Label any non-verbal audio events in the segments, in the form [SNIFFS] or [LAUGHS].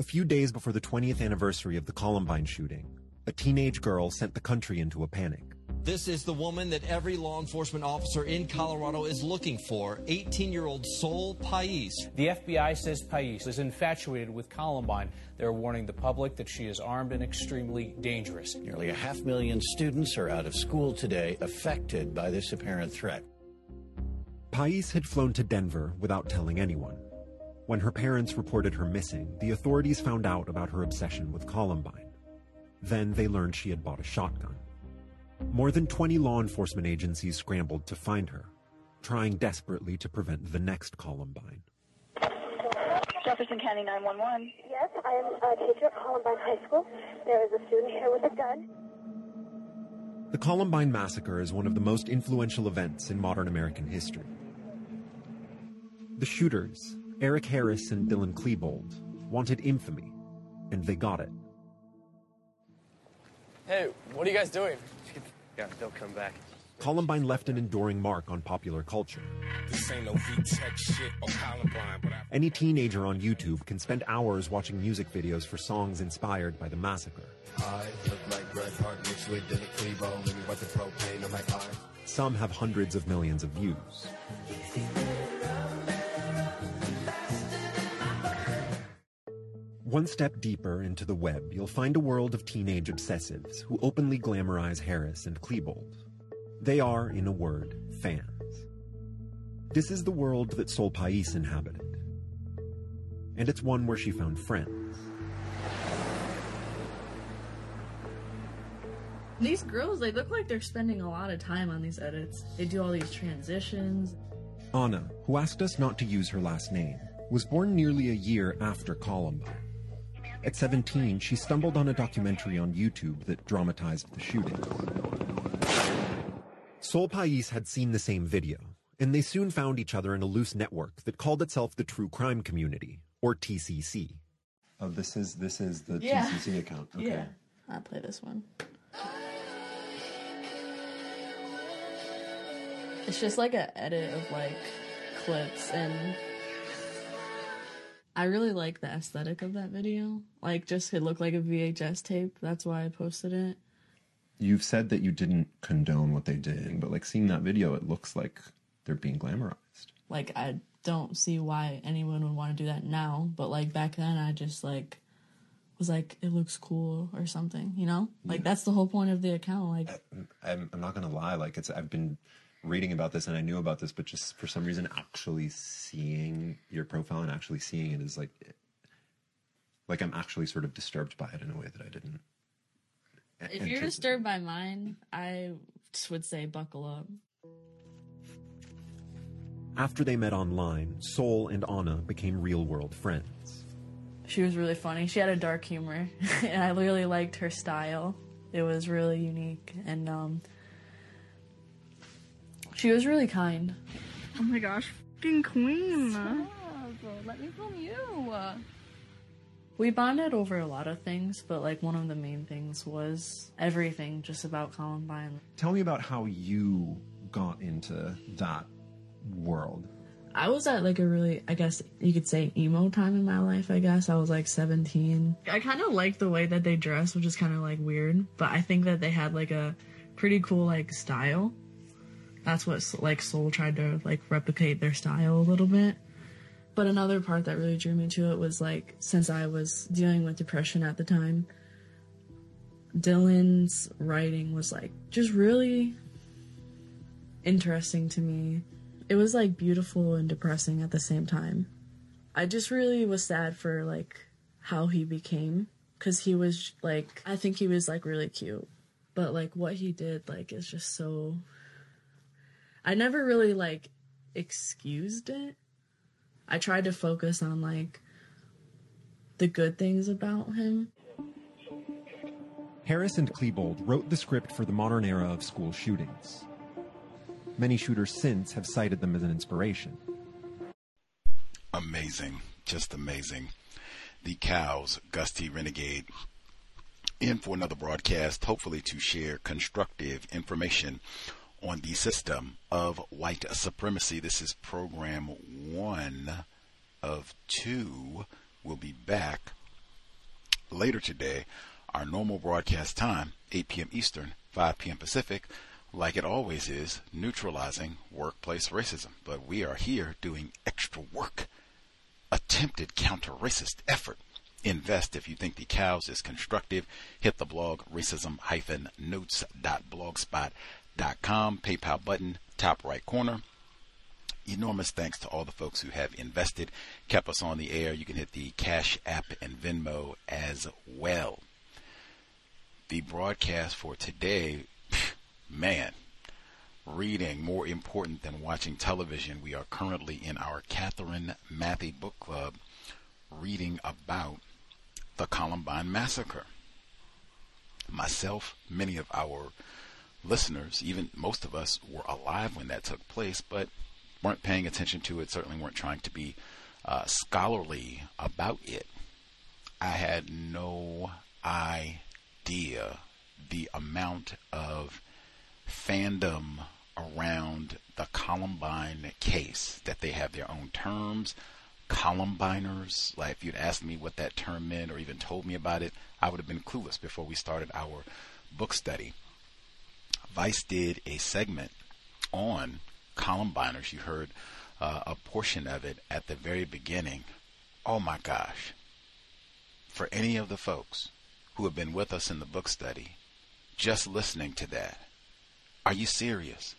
A few days before the 20th anniversary of the Columbine shooting, a teenage girl sent the country into a panic. This is the woman that every law enforcement officer in Colorado is looking for 18 year old Sol Pais. The FBI says Pais is infatuated with Columbine. They're warning the public that she is armed and extremely dangerous. Nearly a half million students are out of school today affected by this apparent threat. Pais had flown to Denver without telling anyone. When her parents reported her missing, the authorities found out about her obsession with Columbine. Then they learned she had bought a shotgun. More than 20 law enforcement agencies scrambled to find her, trying desperately to prevent the next Columbine. Jefferson County 911. Yes, I am a teacher at Columbine High School. There is a student here with a gun. The Columbine Massacre is one of the most influential events in modern American history. The shooters, Eric Harris and Dylan Klebold, wanted infamy, and they got it. Hey, what are you guys doing? Yeah, they'll come back. Columbine left an enduring mark on popular culture. This ain't no V-Tech shit or Columbine, but I... Any teenager on YouTube can spend hours watching music videos for songs inspired by the massacre. I look like Bret Hart mixed with Dylan Klebold, and what the propane on my eye. Some have hundreds of millions of views. One step deeper into the web, you'll find a world of teenage obsessives who openly glamorize Harris and Klebold. They are, in a word, fans. This is the world that Sol Pais inhabited. And it's one where she found friends. These girls, they look like they're spending a lot of time on these edits. They do all these transitions. Anna, who asked us not to use her last name, was born nearly a year after Columbine. At 17, she stumbled on a documentary on YouTube that dramatized the shooting. Sol Pais had seen the same video, and they soon found each other in a loose network that called itself the True Crime Community, or TCC. Oh, this is this is the Yeah. TCC account. Okay. Yeah. I'll play this one. It's just like an edit of like clips and I really like the aesthetic of that video. Like just it looked like a VHS tape. That's why I posted it. You've said that you didn't condone what they did, but like seeing that video, it looks like they're being glamorized. Like I don't see why anyone would want to do that now, but like back then I just like was like it looks cool or something, you know? Like that's the whole point of the account. Like I'm, I'm not gonna lie, like it's I've been reading about this and I knew about this, but just for some reason, actually seeing your profile and actually seeing it is like, like I'm actually sort of disturbed by it in a way that I didn't. if you're disturbed by mine, I just would say buckle up. After they met online, Sol and Anna became real world friends. She was really funny. She had a dark humor, [LAUGHS] and I really liked her style. It was really unique, and um, she was really kind. Oh my gosh, fucking queen. Let me film you. We bonded over a lot of things, but like one of the main things was everything just about Columbine. Tell me about how you got into that world. I was at like a really, I guess you could say, emo time in my life. I guess I was like 17. I kind of liked the way that they dressed, which is kind of like weird, but I think that they had like a pretty cool like style. That's what like Sol tried to like replicate their style a little bit. But another part that really drew me to it was like since I was dealing with depression at the time, Dylan's writing was like just really interesting to me. It was like beautiful and depressing at the same time. I just really was sad for like how he became cuz he was like I think he was like really cute. But like what he did like is just so I never really like excused it. I tried to focus on like the good things about him. Harris and Klebold wrote the script for the modern era of school shootings. Many shooters since have cited them as an inspiration. Amazing. Just amazing. The Cows, Gus T. Renegade, in for another broadcast, hopefully to share constructive information on the system of white supremacy. This is program one of two. We'll be back later today. Our normal broadcast time, 8 p.m. Eastern, 5 p.m. Pacific, like it always is, neutralizing workplace racism. But we are here doing extra work. Attempted counter racist effort. Invest if you think the cows is constructive. Hit the blog racism-notes.blogspot.com. PayPal button, top right corner. Enormous thanks to all the folks who have invested, kept us on the air. You can hit the Cash App and Venmo as well. The broadcast for today, man, reading more important than watching television. We are currently in our Catherine Mathy book club reading about the Columbine Massacre. Myself, many of our listeners, even most of us, were alive when that took place, but weren't paying attention to it, certainly weren't trying to be uh, scholarly about it. I had no idea the amount of fandom around the Columbine case, that they have their own terms. Columbiners, like if you'd asked me what that term meant or even told me about it, I would have been clueless before we started our book study. Vice did a segment on Columbiners. You heard uh, a portion of it at the very beginning. Oh my gosh. For any of the folks who have been with us in the book study, just listening to that, are you serious?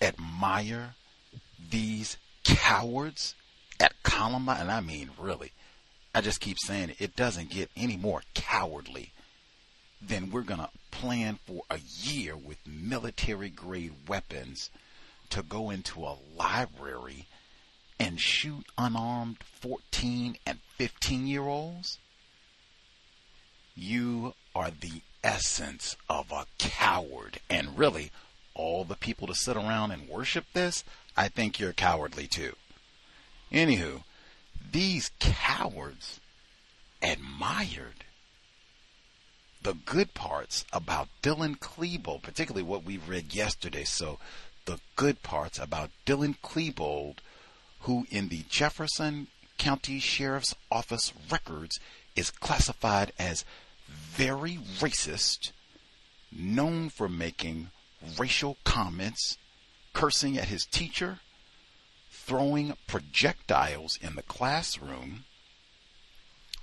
Admire these cowards at Columbine? And I mean, really. I just keep saying it, it doesn't get any more cowardly than we're going to plan for a year with military grade weapons to go into a library and shoot unarmed 14 and 15 year olds? You are the essence of a coward. And really, all the people to sit around and worship this, I think you're cowardly too. Anywho, these cowards admired the good parts about Dylan Klebold, particularly what we read yesterday. So the good parts about Dylan Klebold, who in the Jefferson County Sheriff's Office records is classified as very racist, known for making racial comments, cursing at his teacher, throwing projectiles in the classroom,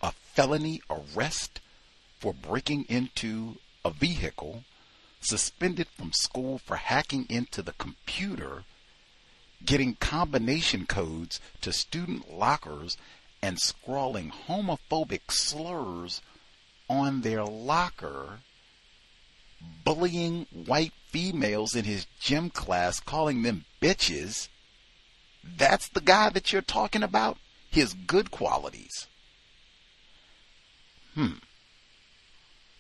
a felony arrest for breaking into a vehicle, suspended from school for hacking into the computer, getting combination codes to student lockers, and scrawling homophobic slurs on their locker, bullying white females in his gym class, calling them bitches. That's the guy that you're talking about? His good qualities. Hmm.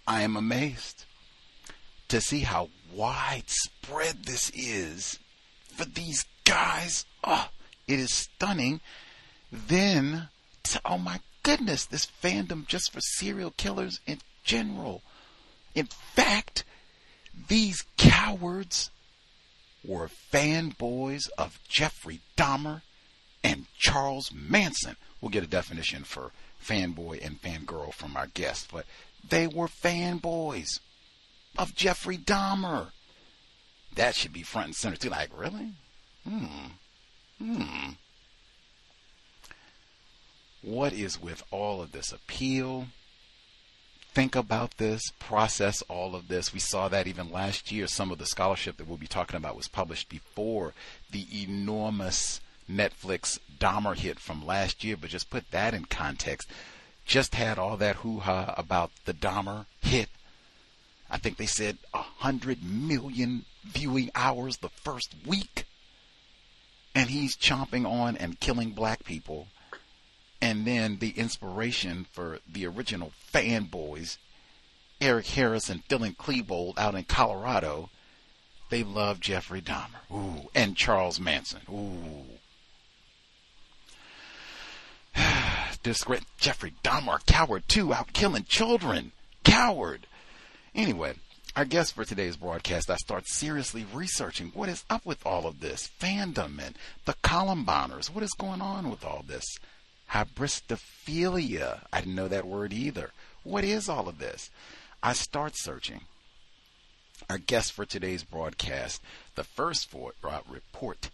I am amazed to see how widespread this is for these guys. Oh, it is stunning. Then, to, oh my goodness, this fandom just for serial killers in general. In fact, these cowards were fanboys of Jeffrey Dahmer and Charles Manson. We'll get a definition for fanboy and fangirl from our guest, but they were fanboys of Jeffrey Dahmer. That should be front and center too. Like, really? Hmm. Hmm. What is with all of this appeal? Think about this, process all of this. We saw that even last year. Some of the scholarship that we'll be talking about was published before the enormous Netflix Dahmer hit from last year, but just put that in context. Just had all that hoo ha about the Dahmer hit. I think they said a hundred million viewing hours the first week. And he's chomping on and killing black people And then the inspiration for the original fanboys, Eric Harris and Dylan Klebold out in Colorado, they love Jeffrey Dahmer. Ooh, and Charles Manson. Ooh. [SIGHS] [SIGHS] [SIGHS] great Jeffrey Dahmer, coward too, out killing children. Coward. Anyway, our guest for today's broadcast, I start seriously researching what is up with all of this fandom and the Columbiners. What is going on with all this? Hybristophilia. I didn't know that word either. What is all of this? I start searching. Our guest for today's broadcast, the first uh, report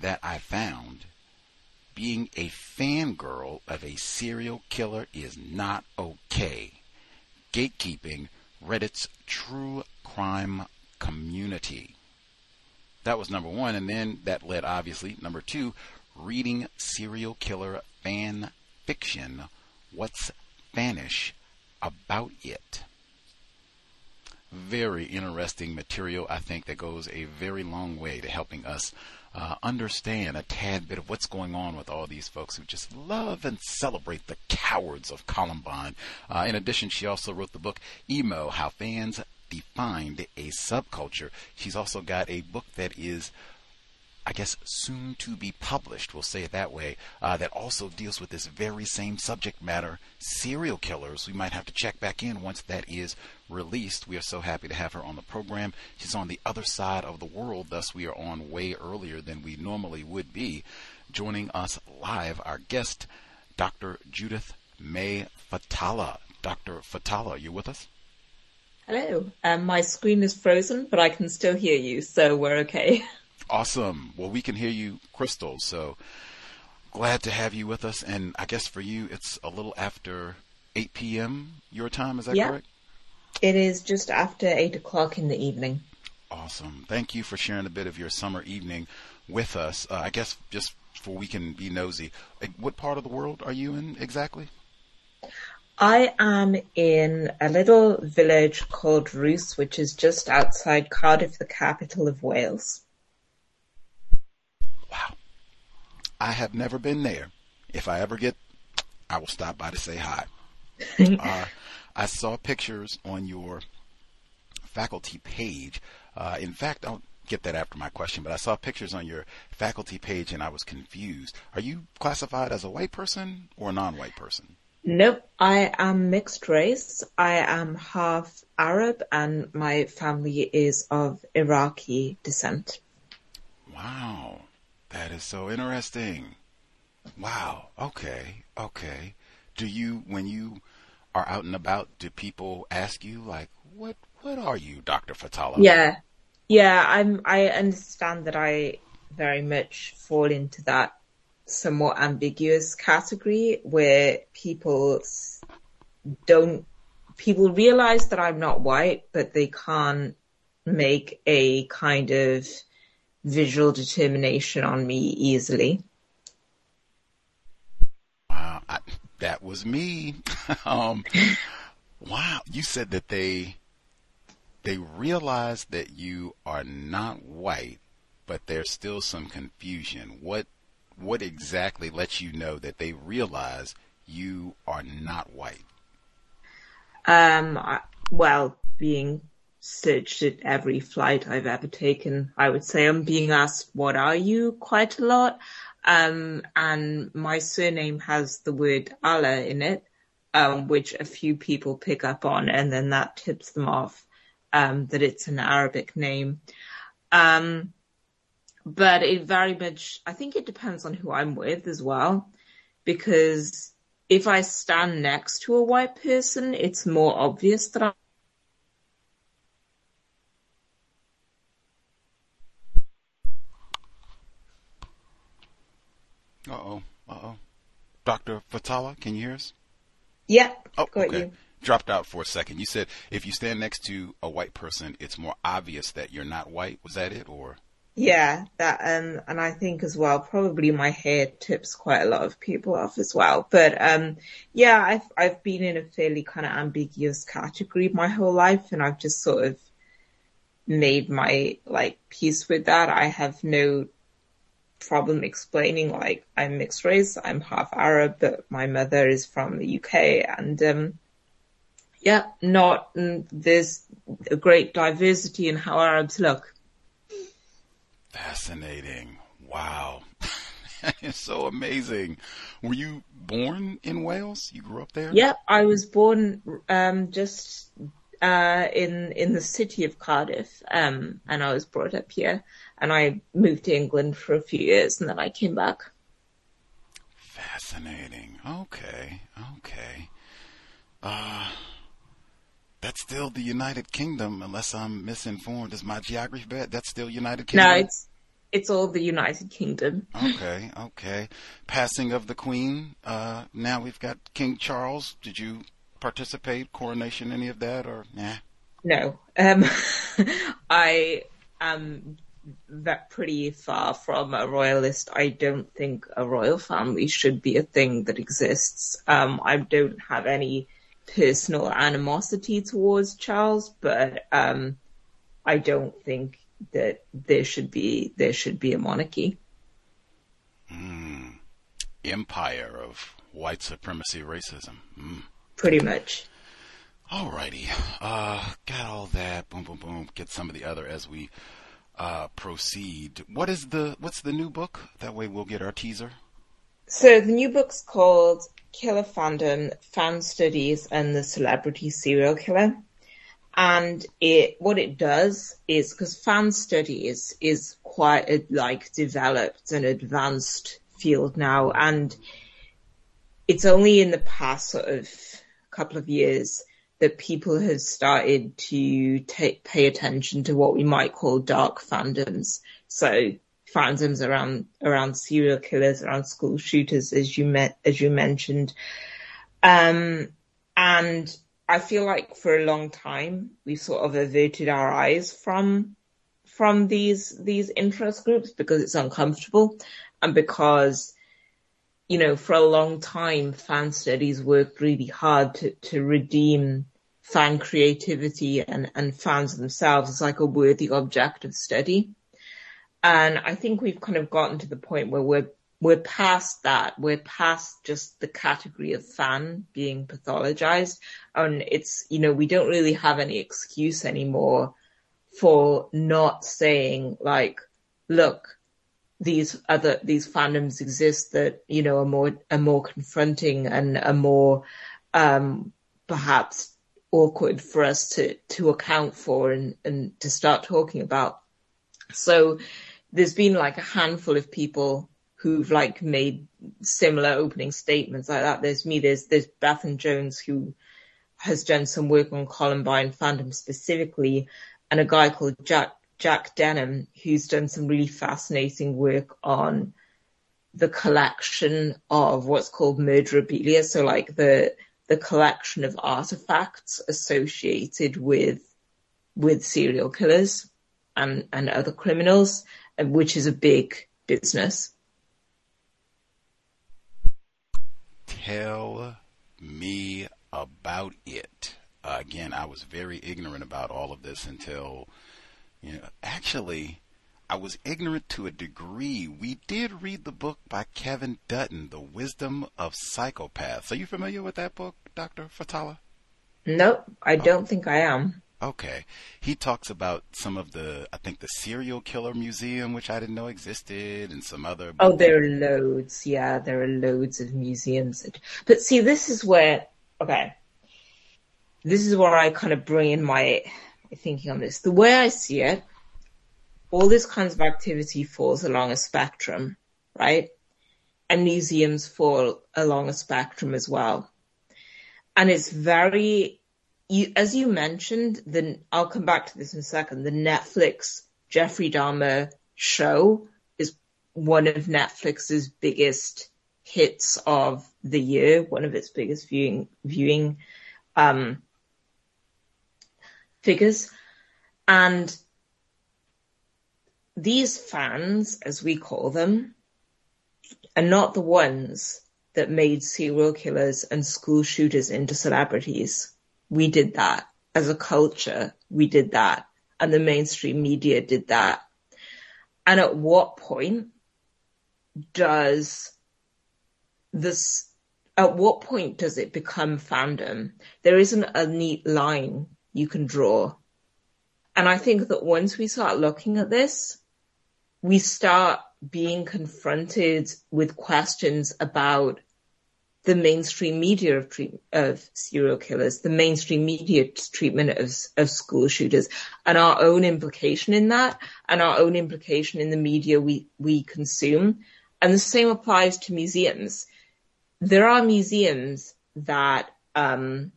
that I found being a fangirl of a serial killer is not okay. Gatekeeping Reddit's true crime community. That was number one, and then that led obviously number two, reading serial killer fan fiction. What's fanish about it? Very interesting material, I think, that goes a very long way to helping us uh, understand a tad bit of what's going on with all these folks who just love and celebrate the cowards of Columbine. Uh, in addition, she also wrote the book Emo How Fans Defined a Subculture. She's also got a book that is I guess, soon to be published, we'll say it that way, uh, that also deals with this very same subject matter serial killers. We might have to check back in once that is released. We are so happy to have her on the program. She's on the other side of the world, thus, we are on way earlier than we normally would be. Joining us live, our guest, Dr. Judith May Fathallah. Dr. Fathallah, you with us? Hello. Um, my screen is frozen, but I can still hear you, so we're okay. [LAUGHS] Awesome. Well, we can hear you, Crystal. So glad to have you with us. And I guess for you, it's a little after 8 p.m. your time. Is that yeah. correct? It is just after 8 o'clock in the evening. Awesome. Thank you for sharing a bit of your summer evening with us. Uh, I guess just for we can be nosy, what part of the world are you in exactly? I am in a little village called Rhys, which is just outside Cardiff, the capital of Wales. I have never been there. If I ever get, I will stop by to say hi. [LAUGHS] uh, I saw pictures on your faculty page. Uh, in fact, I'll get that after my question, but I saw pictures on your faculty page and I was confused. Are you classified as a white person or a non-white person? Nope, I am mixed race. I am half Arab and my family is of Iraqi descent. Wow. That is so interesting. Wow. Okay. Okay. Do you, when you are out and about, do people ask you like, what, what are you, Dr. Fathallah? Yeah. Yeah. I'm, I understand that I very much fall into that somewhat ambiguous category where people don't, people realize that I'm not white, but they can't make a kind of visual determination on me easily. Wow, I, that was me. [LAUGHS] um, wow, you said that they they realize that you are not white, but there's still some confusion. What what exactly lets you know that they realize you are not white? Um, well, being searched at every flight I've ever taken. I would say I'm being asked, what are you quite a lot. Um, and my surname has the word Allah in it, um, which a few people pick up on and then that tips them off, um, that it's an Arabic name. Um, but it very much, I think it depends on who I'm with as well, because if I stand next to a white person, it's more obvious that Uh oh. Uh oh. Dr. Fathallah, can you hear us? Yeah. Oh, okay. Dropped out for a second. You said if you stand next to a white person, it's more obvious that you're not white. Was that it, or? Yeah, that um, and I think as well, probably my hair tips quite a lot of people off as well. But um, yeah, I've I've been in a fairly kind of ambiguous category my whole life, and I've just sort of made my like peace with that. I have no problem explaining like I'm mixed race, I'm half Arab, but my mother is from the UK, and um, yeah, not mm, there's a great diversity in how Arabs look. Fascinating. Wow. [LAUGHS] is so amazing. Were you born in Wales? You grew up there? Yeah, I was born um, just uh, in in the city of Cardiff, um, and I was brought up here. And I moved to England for a few years, and then I came back. Fascinating. Okay, okay. Uh, that's still the United Kingdom, unless I'm misinformed. Is my geography bad? That's still United Kingdom. No, it's it's all the United Kingdom. Okay, okay. Passing of the Queen. Uh, now we've got King Charles. Did you participate? Coronation, any of that, or nah? No. Um, [LAUGHS] I am that pretty far from a royalist. I don't think a royal family should be a thing that exists. Um, I don't have any personal animosity towards Charles, but um, I don't think that there should be there should be a monarchy. Mm. Empire of white supremacy racism. Mm. Pretty much. Alrighty. Uh, got all that. Boom, boom, boom. Get some of the other as we uh, proceed. What is the what's the new book? That way we'll get our teaser. So the new book's called Killer Fandom: Fan Studies and the Celebrity Serial Killer. And it what it does is because fan studies is quite a like developed and advanced field now, and it's only in the past sort of couple of years that people have started to take, pay attention to what we might call dark fandoms. So fandoms around, around serial killers, around school shooters, as you met, as you mentioned. Um, and I feel like for a long time we sort of averted our eyes from, from these, these interest groups because it's uncomfortable and because you know, for a long time, fan studies worked really hard to, to redeem fan creativity and, and fans themselves as like a worthy object of study. And I think we've kind of gotten to the point where we're, we're past that. We're past just the category of fan being pathologized. And it's, you know, we don't really have any excuse anymore for not saying like, look, these other, these fandoms exist that, you know, are more, are more confronting and are more, um, perhaps awkward for us to, to account for and, and to start talking about. So there's been like a handful of people who've like made similar opening statements like that. There's me, there's, there's Bethan Jones who has done some work on Columbine fandom specifically and a guy called Jack, Jack Denham who's done some really fascinating work on the collection of what's called murderabilia. So like the, the collection of artifacts associated with with serial killers and, and other criminals, which is a big business. Tell me about it. Uh, again, I was very ignorant about all of this until, you know, actually, I was ignorant to a degree. We did read the book by Kevin Dutton, The Wisdom of Psychopaths. Are you familiar with that book, Dr. Fathallah? Nope, I don't think I am. Okay. He talks about some of the, I think the serial killer museum, which I didn't know existed, and some other. Oh, there are loads. Yeah, there are loads of museums. But see, this is where, okay, this is where I kind of bring in my thinking on this. The way I see it, all this kinds of activity falls along a spectrum, right? And museums fall along a spectrum as well. And it's very, you, as you mentioned, then I'll come back to this in a second. The Netflix Jeffrey Dahmer show is one of Netflix's biggest hits of the year, one of its biggest viewing, viewing, um, figures. And these fans, as we call them, are not the ones that made serial killers and school shooters into celebrities. We did that as a culture. We did that and the mainstream media did that. And at what point does this, at what point does it become fandom? There isn't a neat line you can draw. And I think that once we start looking at this, we start being confronted with questions about the mainstream media of, treat, of serial killers, the mainstream media treatment of, of school shooters, and our own implication in that, and our own implication in the media we, we consume. And the same applies to museums. There are museums that um,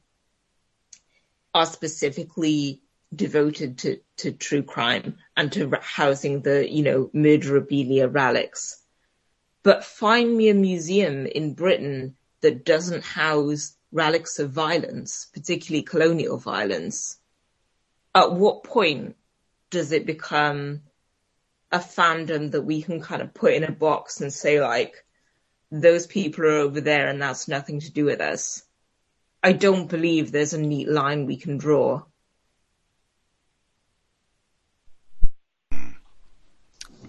are specifically devoted to, to true crime and to housing the, you know, murderabilia relics. But find me a museum in Britain that doesn't house relics of violence, particularly colonial violence. At what point does it become a fandom that we can kind of put in a box and say like, those people are over there and that's nothing to do with us? I don't believe there's a neat line we can draw.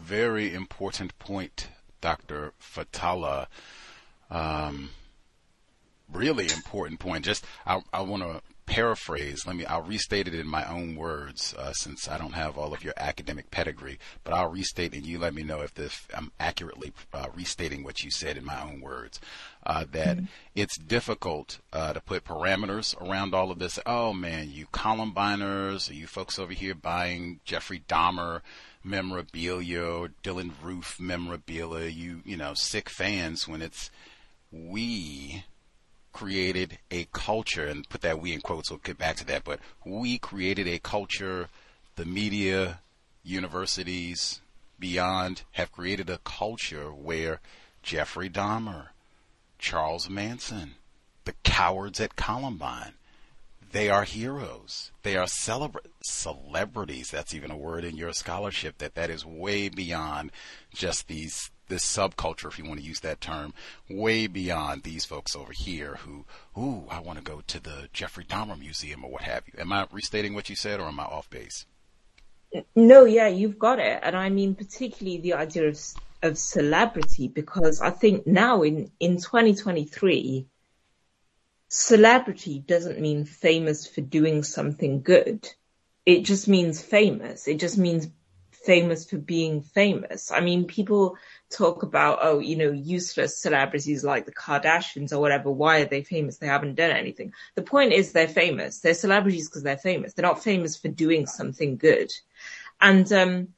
Very important point, Dr. Fathallah. Um, really important point. Just I, I want to paraphrase. Let me. I'll restate it in my own words, uh, since I don't have all of your academic pedigree. But I'll restate, and you let me know if this, I'm accurately uh, restating what you said in my own words. Uh, that mm-hmm. it's difficult uh, to put parameters around all of this. Oh man, you Columbiners, you folks over here buying Jeffrey Dahmer memorabilia or Dylann Roof memorabilia, you you know sick fans when it's we created a culture, and put that we in quotes, we'll get back to that, but we created a culture, the media, universities, beyond have created a culture where Jeffrey Dahmer, Charles Manson, the cowards at Columbine, they are heroes. They are celebra- celebrities. That's even a word in your scholarship that that is way beyond just these this subculture, if you want to use that term, way beyond these folks over here who, ooh, I want to go to the Jeffrey Dahmer Museum or what have you. Am I restating what you said or am I off base? No, yeah, you've got it. And I mean, particularly the idea of, of celebrity, because I think now in, in 2023, celebrity doesn't mean famous for doing something good. It just means famous. It just means famous for being famous. I mean, people talk about, oh, you know, useless celebrities like the Kardashians or whatever. Why are they famous? They haven't done anything. The point is they're famous. They're celebrities because they're famous. They're not famous for doing something good. And, um,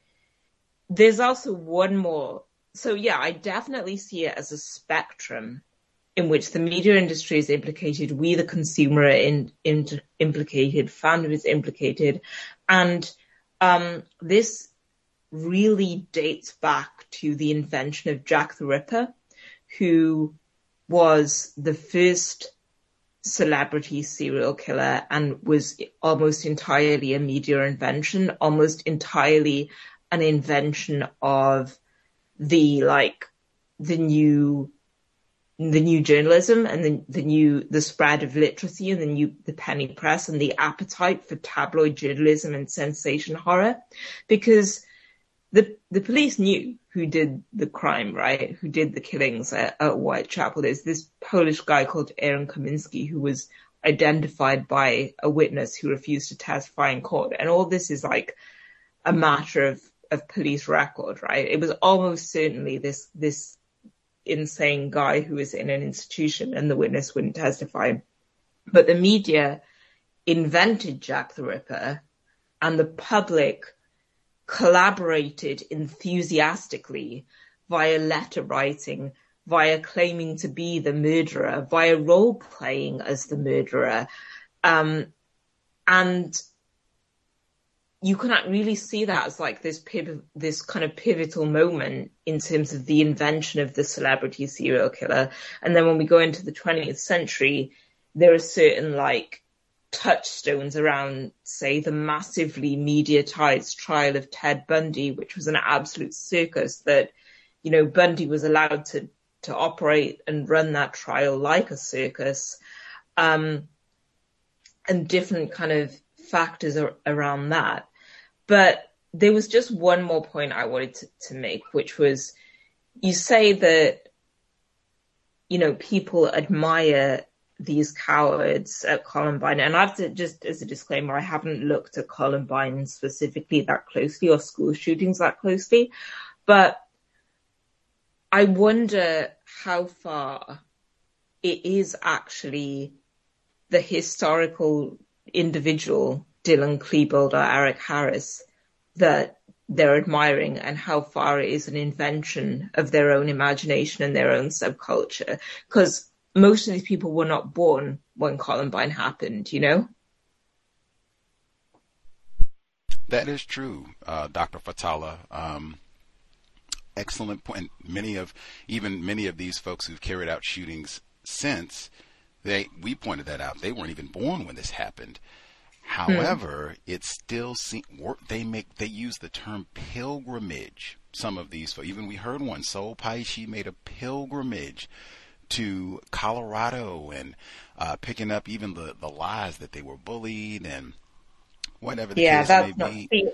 there's also one more. So yeah, I definitely see it as a spectrum in which the media industry is implicated, we the consumer are in, in, implicated, fandom is implicated, and um, this really dates back to the invention of Jack the Ripper, who was the first celebrity serial killer and was almost entirely a media invention, almost entirely an invention of the like the new the new journalism and the, the new the spread of literacy and the new the penny press and the appetite for tabloid journalism and sensation horror because the the police knew who did the crime, right? Who did the killings at, at Whitechapel? There's this Polish guy called Aaron Kosminski who was identified by a witness who refused to testify in court, and all this is like a matter of of police record, right? It was almost certainly this this insane guy who was in an institution, and the witness wouldn't testify. But the media invented Jack the Ripper, and the public collaborated enthusiastically via letter writing, via claiming to be the murderer, via role playing as the murderer. Um, and you cannot really see that as like this pivot, this kind of pivotal moment in terms of the invention of the celebrity serial killer. And then when we go into the 20th century, there are certain like touchstones around, say, the massively mediatized trial of Ted Bundy, which was an absolute circus that, you know, Bundy was allowed to, to operate and run that trial like a circus. Um, and different kind of factors are, around that. But there was just one more point I wanted to, to make, which was you say that, you know, people admire these cowards at Columbine. And I've to, just as a disclaimer, I haven't looked at Columbine specifically that closely or school shootings that closely, but I wonder how far it is actually the historical individual Dylan Klebold or Eric Harris that they're admiring and how far it is an invention of their own imagination and their own subculture. Because most of these people were not born when Columbine happened, you know? That is true, uh, Dr. Fathallah. Um, excellent point. Many of, even many of these folks who've carried out shootings since, they, we pointed that out. They weren't even born when this happened. However, hmm. it still seems they make they use the term pilgrimage. Some of these, even we heard one. Sol Paishi made a pilgrimage to Colorado and uh, picking up even the the lies that they were bullied and whatever the yeah, case that's may not, be.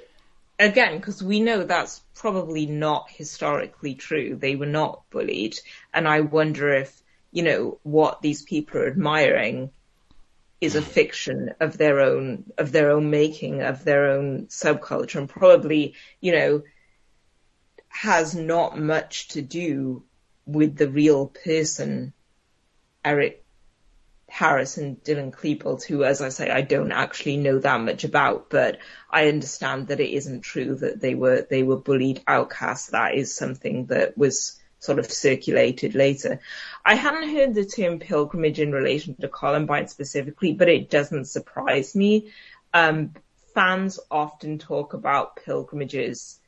Again, because we know that's probably not historically true. They were not bullied, and I wonder if you know what these people are admiring is a fiction of their own of their own making of their own subculture and probably you know has not much to do with the real person Eric Harris and Dylan Klebold, who, as I say, I don't actually know that much about, but I understand that it isn't true that they were they were bullied outcasts. That is something that was sort of circulated later. I hadn't heard the term pilgrimage in relation to Columbine specifically, but it doesn't surprise me. Um, fans often talk about pilgrimages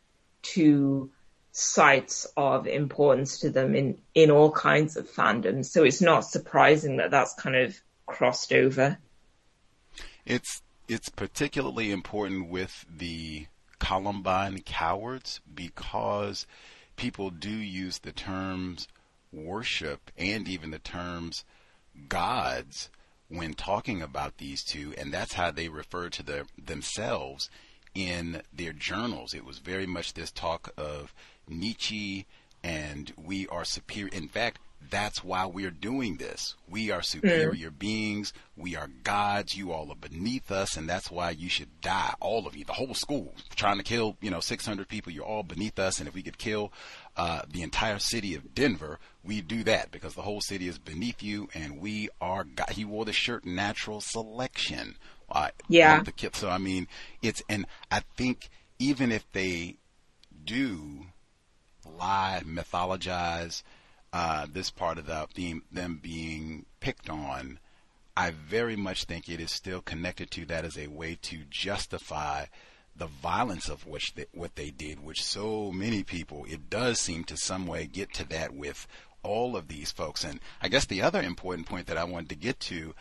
to sites of importance to them in, in all kinds of fandoms. So it's not surprising that that's kind of crossed over. It's, it's particularly important with the Columbine cowards because people do use the terms worship and even the terms gods when talking about these two, and that's how they refer to their, themselves in their journals. It was very much this talk of Nietzsche and we are superior. In fact, that's why we're doing this. We are superior mm. beings. We are gods. You all are beneath us, and that's why you should die. All of you, the whole school, trying to kill, you know, 600 people. You're all beneath us, and if we could kill uh, the entire city of Denver, we'd do that because the whole city is beneath you, and we are. God. He wore the shirt "Natural Selection." Uh, yeah. The kid. So I mean, it's and I think even if they do lie, mythologize uh, this part of the theme, them being picked on, I very much think it is still connected to that as a way to justify the violence of which they, what they did, which so many people, it does seem to some way get to that with all of these folks. And I guess the other important point that I wanted to get to,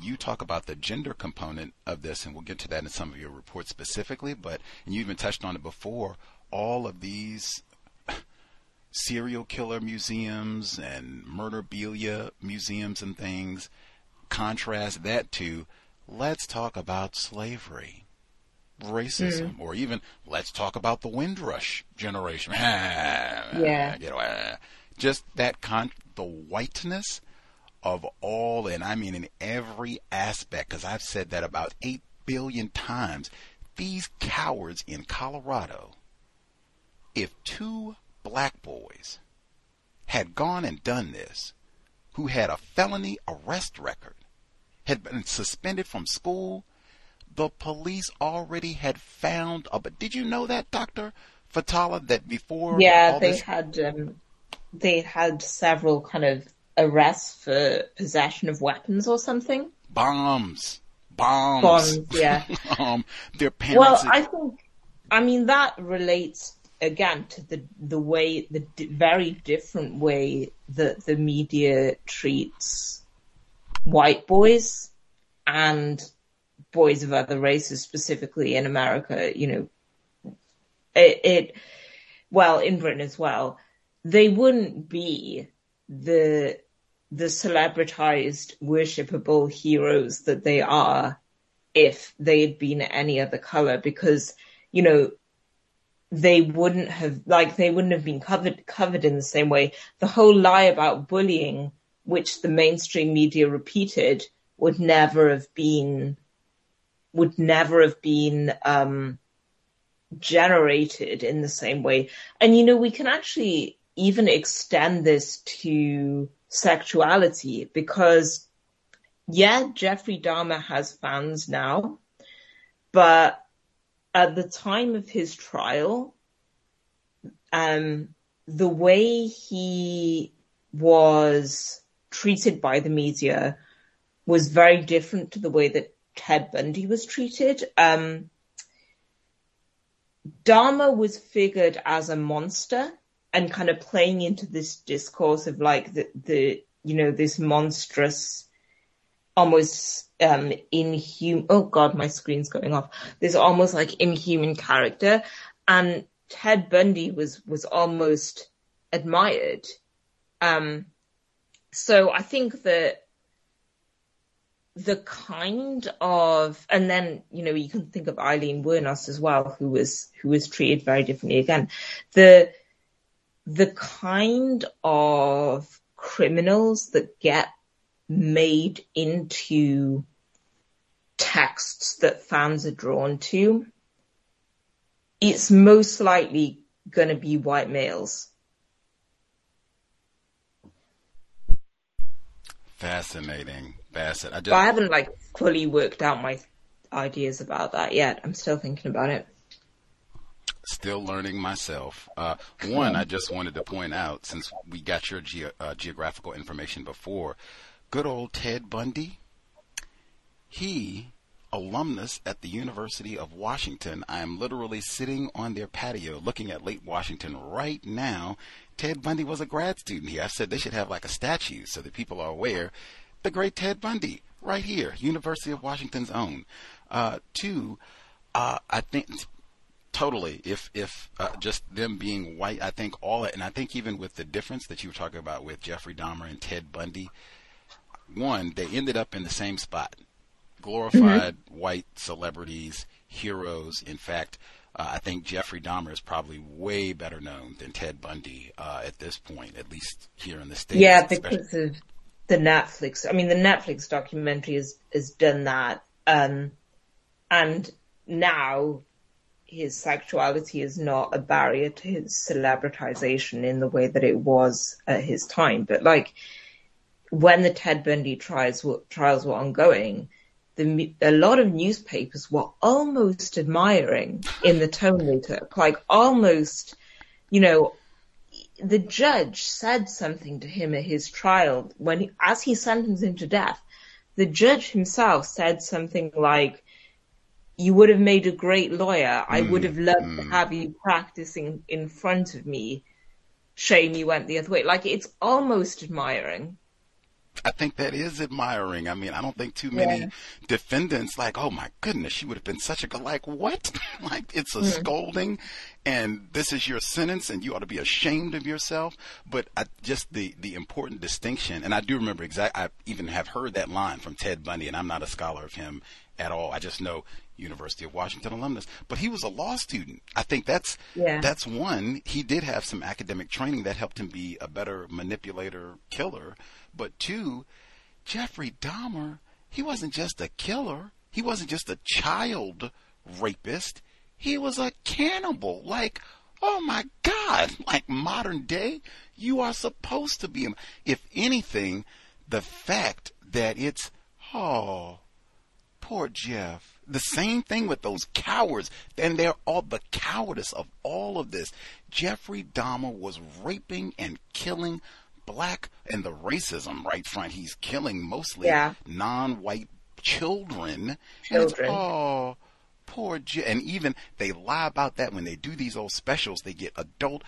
you talk about the gender component of this, and we'll get to that in some of your reports specifically, but, and you even touched on it before, all of these serial killer museums and murderabilia museums and things. Contrast that to let's talk about slavery, racism, mm. or even let's talk about the Windrush generation. [LAUGHS] yeah. You know, just that con the whiteness of all, and I mean in every aspect, because I've said that about eight billion times. These cowards in Colorado, if two black boys had gone and done this, who had a felony arrest record, had been suspended from school, the police already had found. A, but did you know that, Doctor Fathallah, that before? Yeah, they this... had. Um, they had several kind of arrests for possession of weapons or something. Bombs, bombs, bombs. Yeah. [LAUGHS] um, their parents. Well, I think. I mean, that relates again to the the way the d- very different way that the media treats white boys and boys of other races specifically in America you know it, it well in Britain as well. They wouldn't be the the celebritized worshipable heroes that they are if they had been any other color because you know they wouldn't have like they wouldn't have been covered covered in the same way. The whole lie about bullying, which the mainstream media repeated, would never have been would never have been um, generated in the same way. And you know, we can actually even extend this to sexuality because yeah, Jeffrey Dahmer has fans now, but at the time of his trial, um, the way he was treated by the media was very different to the way that Ted Bundy was treated. Um, Dahmer was figured as a monster and kind of playing into this discourse of like the, the you know, this monstrous, almost um, inhuman, oh god, my screen's going off. This almost like inhuman character. And Ted Bundy was, was almost admired. Um, so I think that the kind of, and then, you know, you can think of Aileen Wuornos as well, who was, who was treated very differently again. The, the kind of criminals that get made into texts that fans are drawn to, it's most likely going to be white males. Fascinating. Fascinating. I, just... I haven't like fully worked out my ideas about that yet. I'm still thinking about it. Still learning myself. Uh, [LAUGHS] one, I just wanted to point out, since we got your ge- uh, geographical information before, good old Ted Bundy, he alumnus at the University of Washington. I am literally sitting on their patio looking at Lake Washington right now. Ted Bundy was a grad student here. I said they should have like a statue so that people are aware. The great Ted Bundy, right here, University of Washington's own. Uh, two, uh, I think totally if if uh, just them being white i think all and i think even with the difference that you were talking about with jeffrey dahmer and ted bundy one they ended up in the same spot glorified mm-hmm. white celebrities, heroes. In fact, uh, I think Jeffrey Dahmer is probably way better known than Ted Bundy uh, at this point, at least here in the states. Yeah, because especially. of the Netflix. I mean, the Netflix documentary has has done that, um, and now his sexuality is not a barrier to his celebritization in the way that it was at his time. But like when the Ted Bundy trials were, trials were ongoing, the, a lot of newspapers were almost admiring in the tone they took, like almost, you know, the judge said something to him at his trial when, he, as he sentenced him to death, the judge himself said something like, you would have made a great lawyer. I mm, would have loved mm. to have you practicing in front of me. Shame you went the other way. Like it's almost admiring. I think that is admiring. I mean, I don't think too many yeah. defendants like, oh my goodness, she would have been such a good, like what? [LAUGHS] like it's a mm-hmm. scolding and this is your sentence and you ought to be ashamed of yourself. But I, just the, the important distinction, and I do remember exact, I even have heard that line from Ted Bundy and I'm not a scholar of him at all. I just know University of Washington alumnus, but he was a law student. I think that's yeah. that's one. He did have some academic training that helped him be a better manipulator, killer. But two, Jeffrey Dahmer, he wasn't just a killer. He wasn't just a child rapist. He was a cannibal. Like, oh my God, [LAUGHS] like modern day, you are supposed to be him. If anything, the fact that it's, oh, poor Jeff. The same thing with those cowards. And they're all the cowardice of all of this. Jeffrey Dahmer was raping and killing black and the racism right front. He's killing mostly yeah. non-white children. Children. oh, poor Jeff. and even they lie about that when they do these old specials. They get adult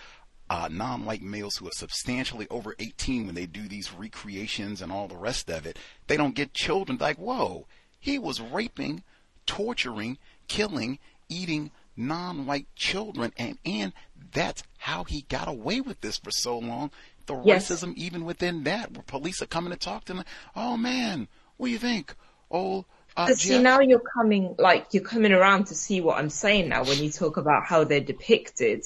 uh, non-white males who are substantially over 18 when they do these recreations and all the rest of it. They don't get children. Like, whoa, he was raping, torturing, killing, eating non-white children, and and that's how he got away with this for so long the yes. racism even within that, where police are coming to talk to them. Oh man, what do you think? Oh, Uh, see, now you're coming, like, you're coming around to see what I'm saying now when you talk about how they're depicted.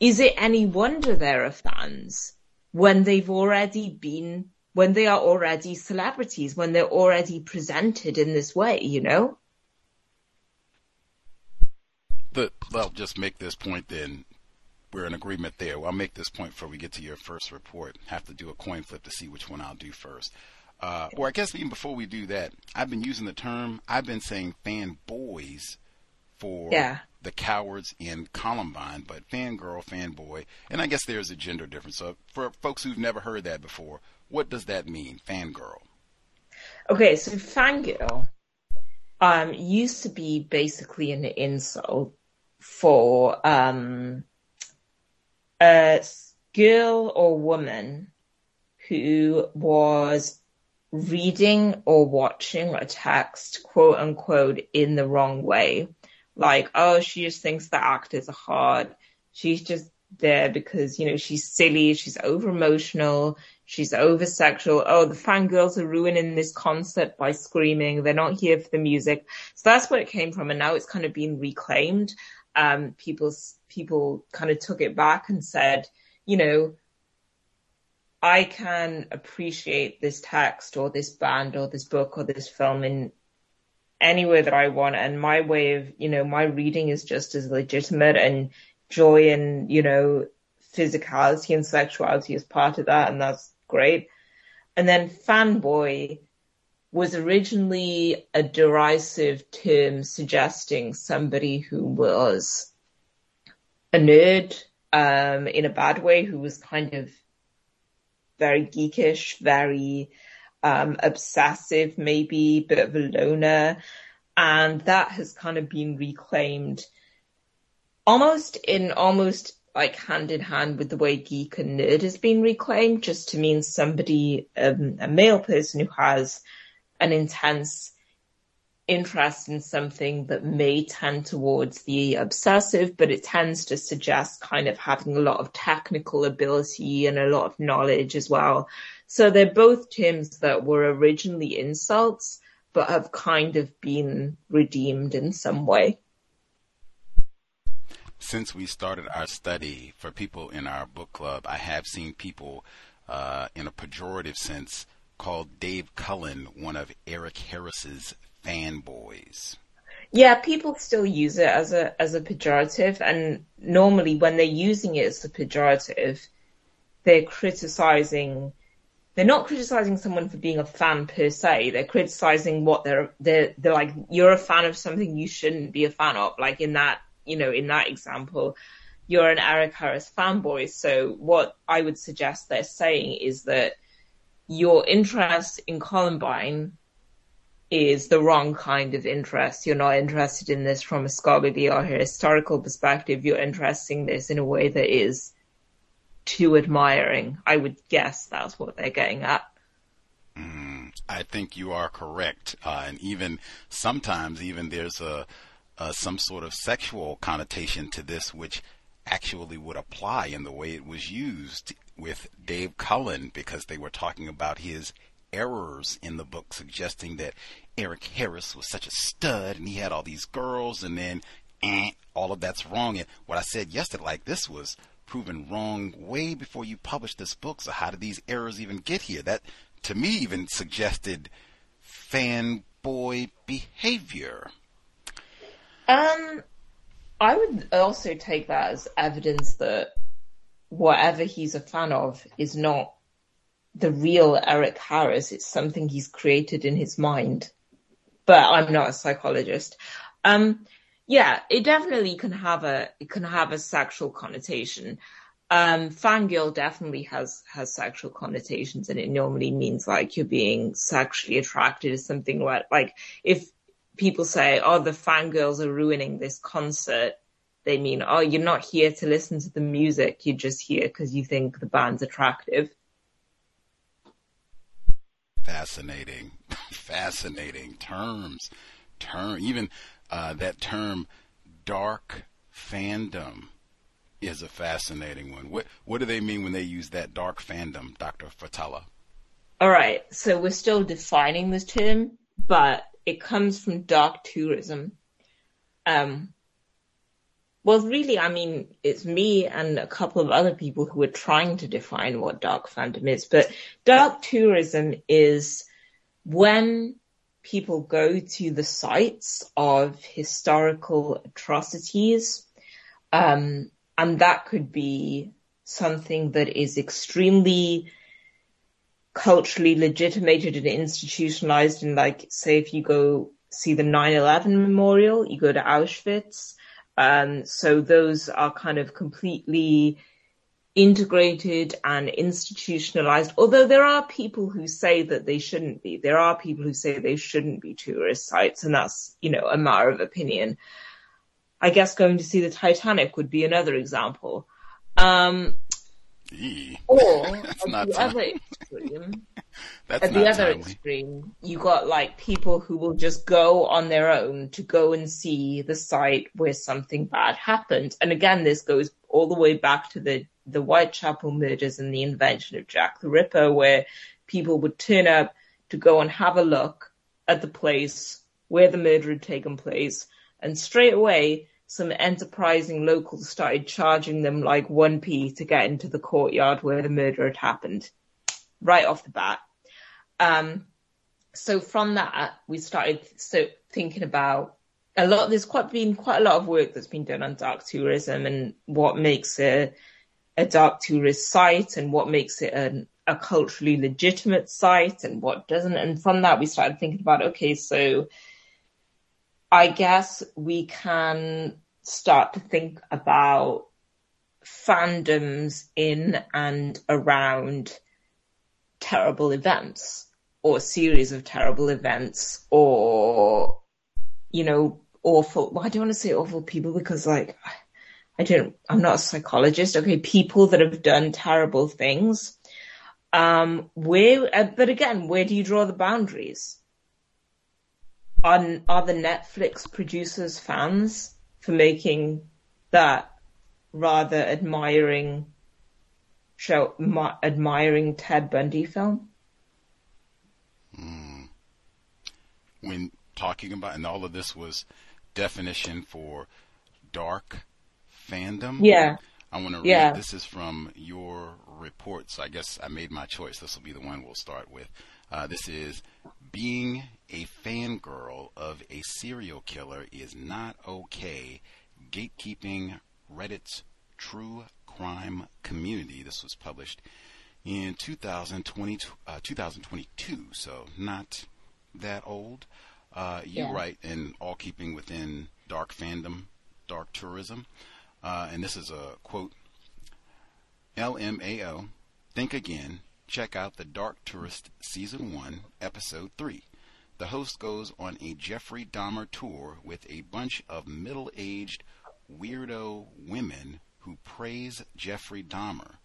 Is it any wonder there are fans when they've already been, when they are already celebrities, when they're already presented in this way, you know? But I'll just make this point then. We're in agreement there. Well, I'll make this point before we get to your first report. Have to do a coin flip to see which one I'll do first. Uh, or I guess even before we do that, I've been using the term, I've been saying fanboys for Yeah. the cowards in Columbine, but fangirl, fanboy, and I guess there's a gender difference. So for folks who've never heard that before, what does that mean, fangirl? Okay, so fangirl um, used to be basically an insult for um, a girl or woman who was reading or watching a text, quote unquote, in the wrong way. Like, oh, she just thinks the actors are hard. She's just there because, you know, she's silly, she's over emotional, she's over sexual. Oh, the fangirls are ruining this concert by screaming. They're not here for the music. So that's where it came from. And now it's kind of been reclaimed. Um, people, people kind of took it back and said, you know, I can appreciate this text or this band or this book or this film in any way that I want. And my way of, you know, my reading is just as legitimate and joy and, you know, physicality and sexuality is part of that. And that's great. And then fanboy was originally a derisive term suggesting somebody who was a nerd, um, in a bad way, who was kind of very geekish, very um, obsessive, maybe bit of a loner, and that has kind of been reclaimed almost in almost like hand in hand with the way geek and nerd has been reclaimed, just to mean somebody, um, a male person who has an intense interest in something that may tend towards the obsessive, but it tends to suggest kind of having a lot of technical ability and a lot of knowledge as well. So they're both terms that were originally insults, but have kind of been redeemed in some way. Since we started our study for people in our book club, I have seen people uh, in a pejorative sense call Dave Cullen one of Eric Harris's fanboys. Yeah, people still use it as a as a pejorative, and normally when they're using it as a pejorative, they're criticizing. They're not criticizing someone for being a fan per se. They're criticizing what they're they're they're like. You're a fan of something you shouldn't be a fan of. Like in that you know in that example, you're an Eric Harris fanboy. So what I would suggest they're saying is that your interest in Columbine is the wrong kind of interest. You're not interested in this from a scholarly or historical perspective. You're interested in this in a way that is too admiring. I would guess that's what they're getting at. Mm, I think you are correct, uh, and even sometimes, even there's a, a some sort of sexual connotation to this, which actually would apply in the way it was used with Dave Cullen, because they were talking about his errors in the book, suggesting that Eric Harris was such a stud and he had all these girls, and then eh, all of that's wrong. And what I said yesterday, like this was proven wrong way before you published this book. So how did these errors even get here? That to me even suggested fanboy behavior. Um, I would also take that as evidence that whatever he's a fan of is not the real Eric Harris. It's something he's created in his mind. But I'm not a psychologist. Um, yeah, it definitely can have a it can have a sexual connotation. Um, fangirl definitely has has sexual connotations, and it normally means like you're being sexually attracted to something. Where, like if people say, "Oh, the fangirls are ruining this concert," they mean, "Oh, you're not here to listen to the music. You're just here because you think the band's attractive." Fascinating, [LAUGHS] fascinating terms. Term, even uh, that term, dark fandom, is a fascinating one. What what do they mean when they use that dark fandom, Doctor Fathallah? All right, so we're still defining this term, but it comes from dark tourism. Um, well, really, I mean, it's me and a couple of other people who are trying to define what dark fandom is. But dark tourism is when people go to the sites of historical atrocities, um, and that could be something that is extremely culturally legitimated and institutionalized. And like, say, if you go see the 9-11 memorial, you go to Auschwitz. Um, so those are kind of completely integrated and institutionalized. Although there are people who say that they shouldn't be. There are people who say they shouldn't be tourist sites, and that's, you know, a matter of opinion. I guess going to see the Titanic would be another example. Um, or [LAUGHS] the other extreme, That's at the other timely. extreme, you got like people who will just go on their own to go and see the site where something bad happened. And again, this goes all the way back to the the Whitechapel murders and the invention of Jack the Ripper, where people would turn up to go and have a look at the place where the murder had taken place, and straight away some enterprising locals started charging them like 1p to get into the courtyard where the murder had happened right off the bat. Um, so from that, we started so thinking about a lot. There's quite been quite a lot of work that's been done on dark tourism and what makes a a dark tourist site and what makes it an, a culturally legitimate site and what doesn't. And from that, we started thinking about okay, so I guess we can start to think about fandoms in and around terrible events or series of terrible events or, you know, awful, well, I don't want to say awful people because like, I don't, I'm not a psychologist. Okay. People that have done terrible things. Um, where, uh, but again, where do you draw the boundaries? Are, are the Netflix producers fans for making that rather admiring show, admiring Ted Bundy film? When talking about, and all of this was definition for dark fandom. Yeah. I want to read. Yeah. This is from your report, so I guess I made my choice. This will be the one we'll start with. Uh, this is being a fangirl of a serial killer is not okay. Gatekeeping Reddit's true crime community. This was published in 2020, uh, 2022, so not that old. Uh, you Yeah. write in all keeping within dark fandom, dark tourism. Uh, and this is a quote LMAO, think again. Check out The Dark Tourist Season 1, Episode 3. The host goes on a Jeffrey Dahmer tour with a bunch of middle aged weirdo women who praise Jeffrey Dahmer.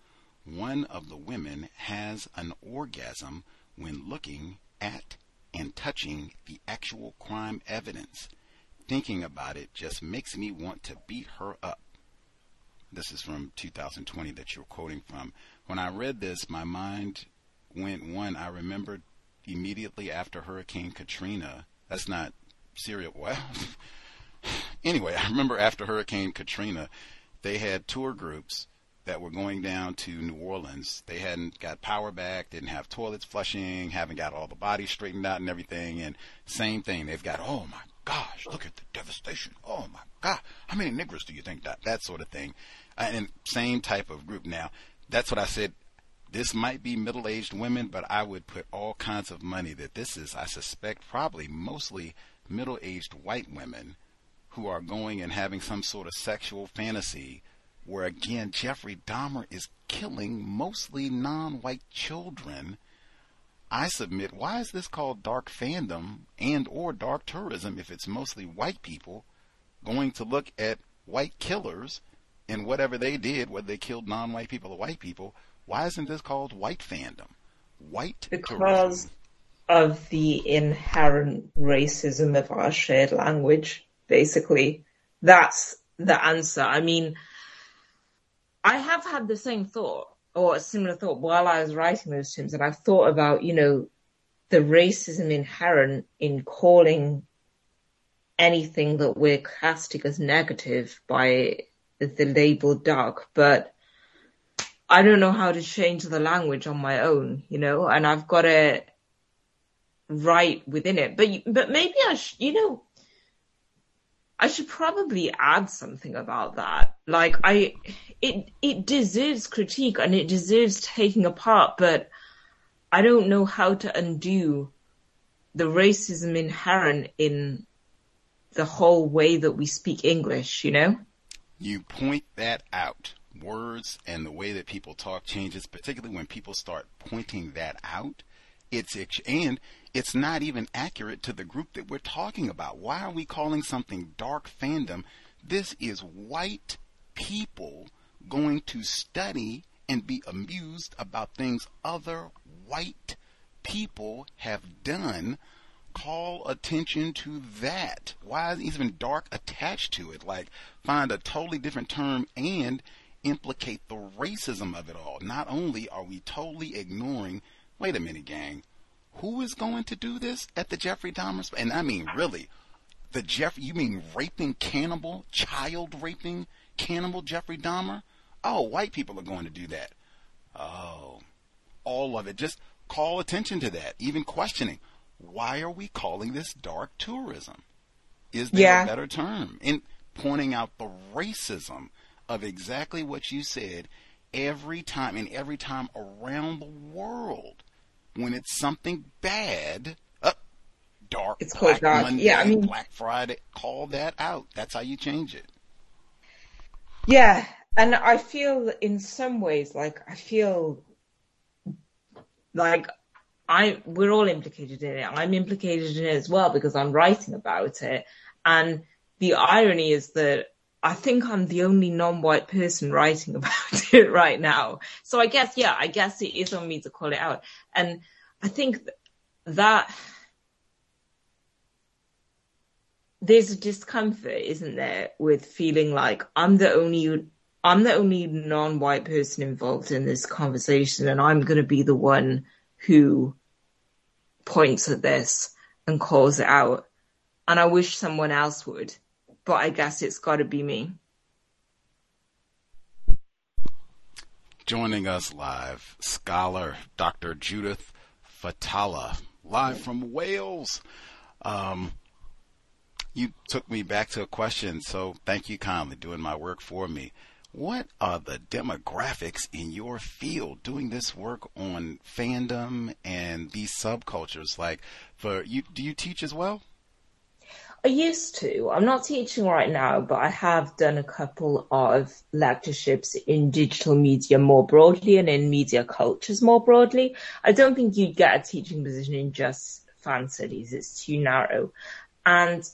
One of the women has an orgasm when looking at and touching the actual crime evidence. Thinking about it just makes me want to beat her up. This is from 2020 that you're quoting from. When I read this, my mind went one. I remembered immediately after Hurricane Katrina. That's not serial. Well, [LAUGHS] anyway, I remember after Hurricane Katrina, they had tour groups that were going down to New Orleans. They hadn't got power back, didn't have toilets flushing, haven't got all the bodies straightened out and everything. And same thing, they've got, oh my gosh, look at the devastation. Oh my God, how many niggers do you think that? That sort of thing. Uh, and same type of group. Now, that's what I said. This might be middle-aged women, but I would put all kinds of money that this is, I suspect, probably mostly middle-aged white women who are going and having some sort of sexual fantasy where again Jeffrey Dahmer is killing mostly non-white children. I submit, why is this called dark fandom and or dark tourism if it's mostly white people going to look at white killers and whatever they did, whether they killed non-white people or white people, why isn't this called white fandom? White tourism. Because of the inherent racism of our shared language, basically. That's the answer. I mean, I have had the same thought or a similar thought while I was writing those terms, and I've thought about, you know, the racism inherent in calling anything that we're casting as negative by the label dark, but I don't know how to change the language on my own, you know, and I've got to write within it. But but maybe I, sh- you know, I should probably add something about that. Like I, it it deserves critique and it deserves taking apart, but I don't know how to undo the racism inherent in the whole way that we speak English. You know. You point that out words and the way that people talk changes, particularly when people start pointing that out. It's and it's not even accurate to the group that we're talking about. Why are we calling something dark fandom? This is white people going to study and be amused about things other white people have done. Call attention to that. Why is even dark attached to it? Like, find a totally different term and implicate the racism of it all. Not only are we totally ignoring, wait a minute, gang, who is going to do this at the Jeffrey Dahmer? And I mean, really, the Jeff, you mean raping cannibal, child raping cannibal Jeffrey Dahmer? Oh, white people are going to do that. Oh, all of it. Just call attention to that. Even questioning, why are we calling this dark tourism? Is there yeah. a better term? In pointing out the racism of exactly what you said every time and every time around the world when it's something bad. Uh, dark, it's Black dark. Monday, yeah, I mean, Black Friday. Call that out. That's how you change it. Yeah, and I feel in some ways like I feel like I we're all implicated in it. I'm implicated in it as well because I'm writing about it. And the irony is that I think I'm the only non-white person writing [LAUGHS] about it right now. So I guess, yeah, I guess it is on me to call it out. And I think that there's a discomfort, isn't there, with feeling like I'm the only, I'm the only non-white person involved in this conversation and I'm going to be the one who points at this and calls it out. And I wish someone else would but I guess it's got to be me. Joining us live, scholar Dr. Judith Fathallah, live from Wales. Um, you took me back to a question, so thank you kindly doing my work for me. What are the demographics in your field doing this work on fandom and these subcultures? Like, for you, do you teach as well? I used to. I'm not teaching right now, but I have done a couple of lectureships in digital media more broadly and in media cultures more broadly. I don't think you'd get a teaching position in just fan studies. It's too narrow. And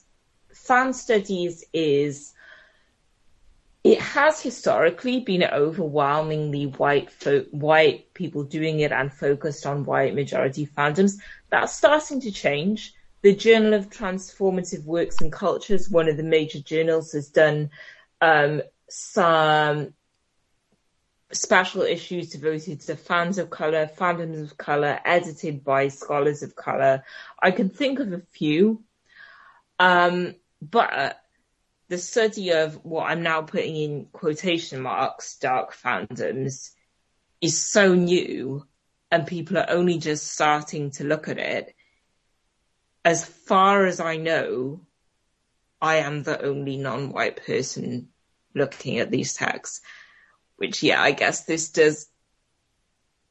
fan studies is, it has historically been overwhelmingly white fo- white people doing it and focused on white majority fandoms. That's starting to change the Journal of Transformative Works and Cultures, one of the major journals, has done um, some special issues devoted to fans of color, fandoms of color, edited by scholars of color. I can think of a few, um, but the study of what I'm now putting in quotation marks, dark fandoms, is so new, and people are only just starting to look at it as far as I know, I am the only non-white person looking at these texts. Which, yeah, I guess this does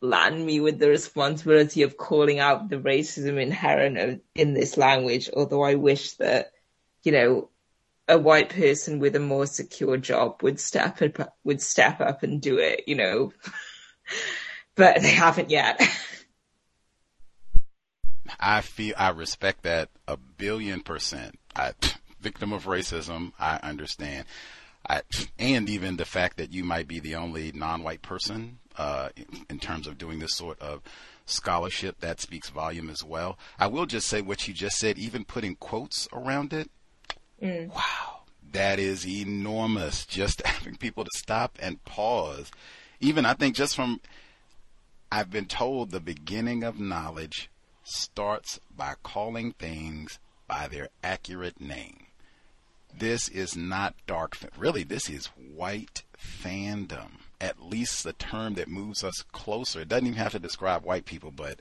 land me with the responsibility of calling out the racism inherent in this language, although I wish that, you know, a white person with a more secure job would step up, would step up and do it, you know. [LAUGHS] but they haven't yet. [LAUGHS] I feel I respect that a billion percent. I, [LAUGHS] victim of racism, I understand. I, and even the fact that you might be the only non-white person uh, in, in, terms of doing this sort of scholarship, that speaks volume as well. I will just say what you just said, even putting quotes around it. Mm. Wow, that is enormous. Just [LAUGHS] having people to stop and pause. Even I think just from, I've been told the beginning of knowledge starts by calling things by their accurate name. This is not dark, really, this is white fandom. At least the term that moves us closer. It doesn't even have to describe white people, but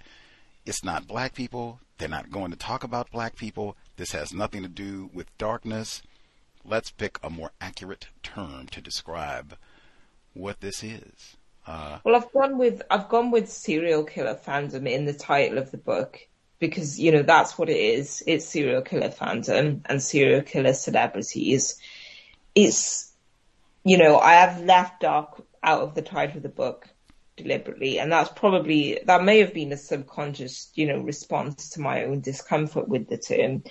it's not black people. They're not going to talk about black people. This has nothing to do with darkness. Let's pick a more accurate term to describe what this is. Uh, well, I've gone with I've gone with serial killer fandom in the title of the book because you know that's what it is. It's serial killer fandom and serial killer celebrities. It's you know I have left dark out of the title of the book deliberately, and that's probably that may have been a subconscious you know response to my own discomfort with the term.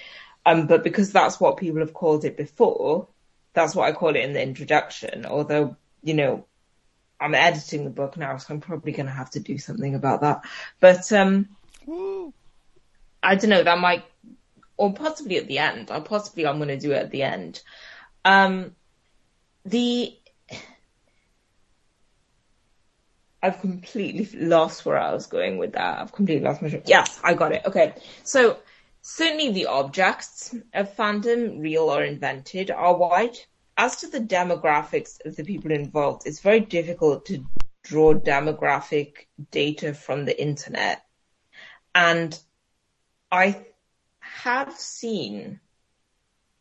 Um, but because that's what people have called it before, that's what I call it in the introduction. Although you know I'm editing the book now, so I'm probably going to have to do something about that. But um, I don't know. That might, or possibly at the end. Or possibly I'm going to do it at the end. Um, the I've completely lost where I was going with that. I've completely lost my train. Yes, I got it. Okay, so certainly the objects of fandom, real or invented, are white as to the demographics of the people involved, it's very difficult to draw demographic data from the internet. And I have seen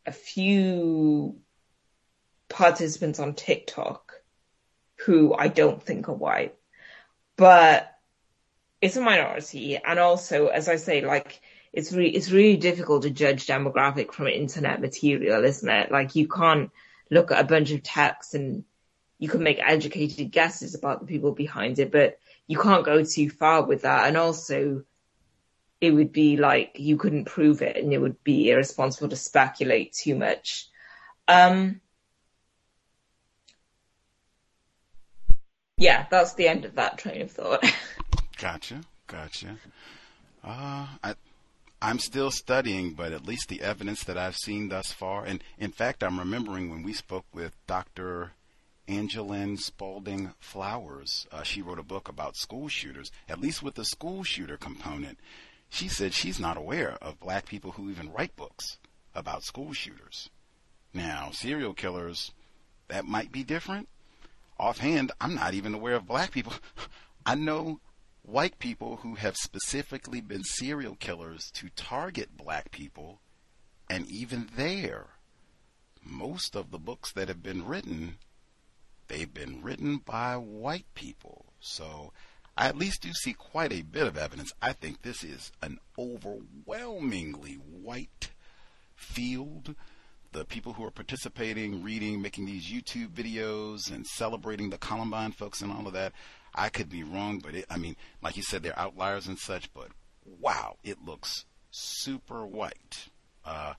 a few participants on TikTok who I don't think are white, but it's a minority. And also, as I say, like, it's really, it's really difficult to judge demographic from internet material, isn't it? Like, you can't, look at a bunch of text and you can make educated guesses about the people behind it, but you can't go too far with that. And also, it would be like you couldn't prove it and it would be irresponsible to speculate too much. Um, yeah, that's the end of that train of thought. [LAUGHS] gotcha, gotcha. Uh, I I'm still studying, but at least the evidence that I've seen thus far, and in fact, I'm remembering when we spoke with Dr. Angeline Spaulding Flowers. Uh, she wrote a book about school shooters, at least with the school shooter component. She said she's not aware of black people who even write books about school shooters. Now, serial killers, that might be different. Offhand, I'm not even aware of black people. [LAUGHS] I know white people who have specifically been serial killers to target black people, and even there, most of the books that have been written, they've been written by white people. So I at least do see quite a bit of evidence. I think this is an overwhelmingly white field. The people who are participating, reading, making these YouTube videos, and celebrating the Columbine folks and all of that, I could be wrong, but it, I mean, like you said, they're outliers and such, but wow, it looks super white. Uh,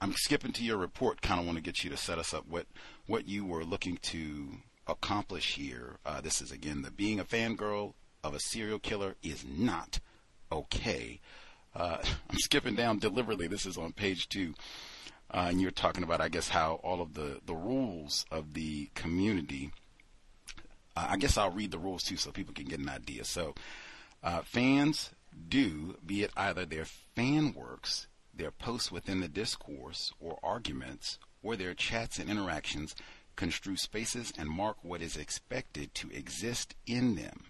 I'm skipping to your report. Kind of want to get you to set us up what what you were looking to accomplish here. Uh, this is again the being a fangirl of a serial killer is not okay. Uh, [LAUGHS] I'm skipping down deliberately. This is on page two. Uh, and you're talking about, I guess, how all of the, the rules of the community uh, I guess I'll read the rules too so people can get an idea. So, uh, fans do, be it either their fan works, their posts within the discourse or arguments, or their chats and interactions, construe spaces and mark what is expected to exist in them.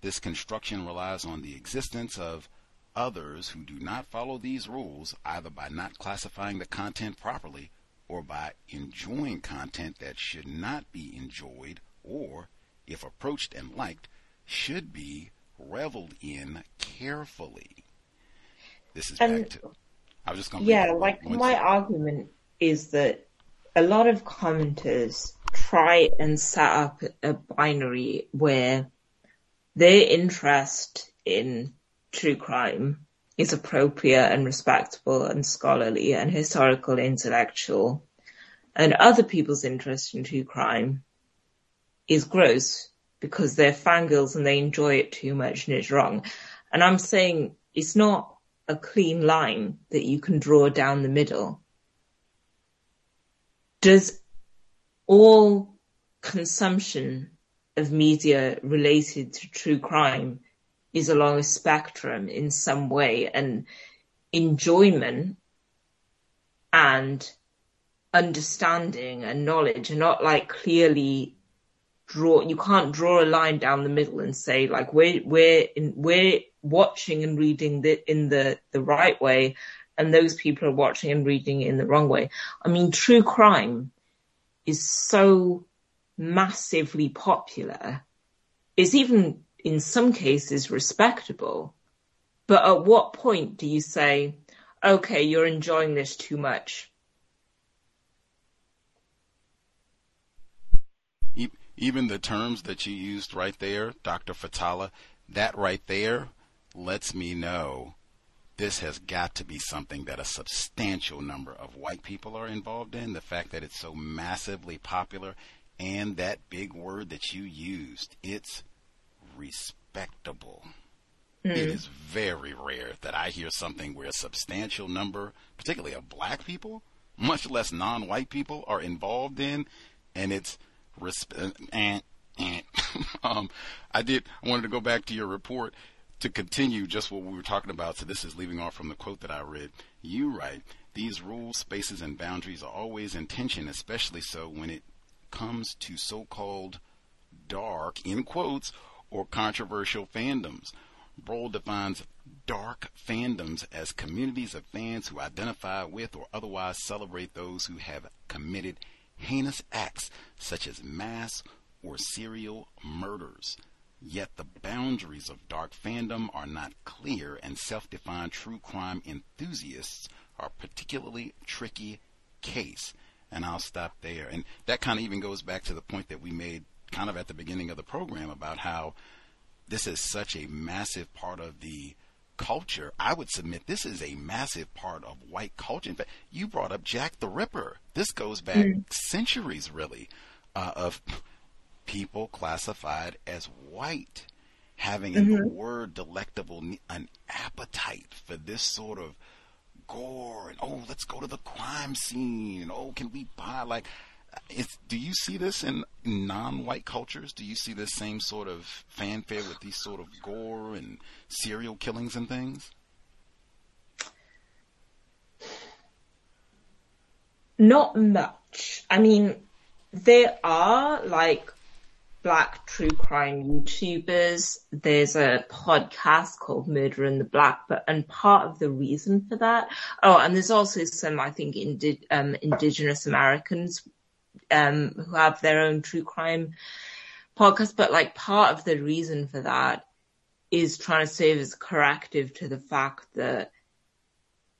This construction relies on the existence of others who do not follow these rules, either by not classifying the content properly or by enjoying content that should not be enjoyed or if approached and liked, should be reveled in carefully. This is and, back to. I was just going. Yeah, like my argument is that a lot of commenters try and set up a binary where their interest in true crime is appropriate and respectable and scholarly and historical intellectual and other people's interest in true crime is gross because they're fangirls and they enjoy it too much and it's wrong. And I'm saying it's not a clean line that you can draw down the middle. Does all consumption of media related to true crime is along a spectrum in some way and enjoyment and understanding and knowledge are not like clearly draw you can't draw a line down the middle and say like we're we're in, we're watching and reading the in the the right way and those people are watching and reading in the wrong way. I mean true crime is so massively popular. Is even in some cases respectable. But at what point do you say okay you're enjoying this too much even the terms that you used right there, Dr. Fathallah, that right there lets me know this has got to be something that a substantial number of white people are involved in. The fact that it's so massively popular and that big word that you used, it's respectable. Mm. It is very rare that I hear something where a substantial number, particularly of black people, much less non white people, are involved in, and it's Respect. And, and um, I did. I wanted to go back to your report to continue just what we were talking about. So this is leaving off from the quote that I read. You write, these rules, spaces, and boundaries are always in tension, especially so when it comes to so-called dark, in quotes, or controversial fandoms. Broll defines dark fandoms as communities of fans who identify with or otherwise celebrate those who have committed heinous acts such as mass or serial murders. Yet the boundaries of dark fandom are not clear, and self defined true crime enthusiasts are a particularly tricky case. And I'll stop there. And that kind of even goes back to the point that we made kind of at the beginning of the program about how this is such a massive part of the culture, I would submit this is a massive part of white culture. In fact, you brought up Jack the Ripper. This goes back mm. centuries, really, uh, of people classified as white having mm-hmm. in the word delectable an appetite for this sort of gore and oh let's go to the crime scene and oh can we buy like do you see this in non-white cultures? Do you see this same sort of fanfare with these sort of gore and serial killings and things? Not much. I mean, there are like black true crime YouTubers. There's a podcast called Murder in the Black, but and part of the reason for that. Oh, and there's also some, I think, indi- um, indigenous Americans um, who have their own true crime podcast, but like part of the reason for that is trying to serve as corrective to the fact that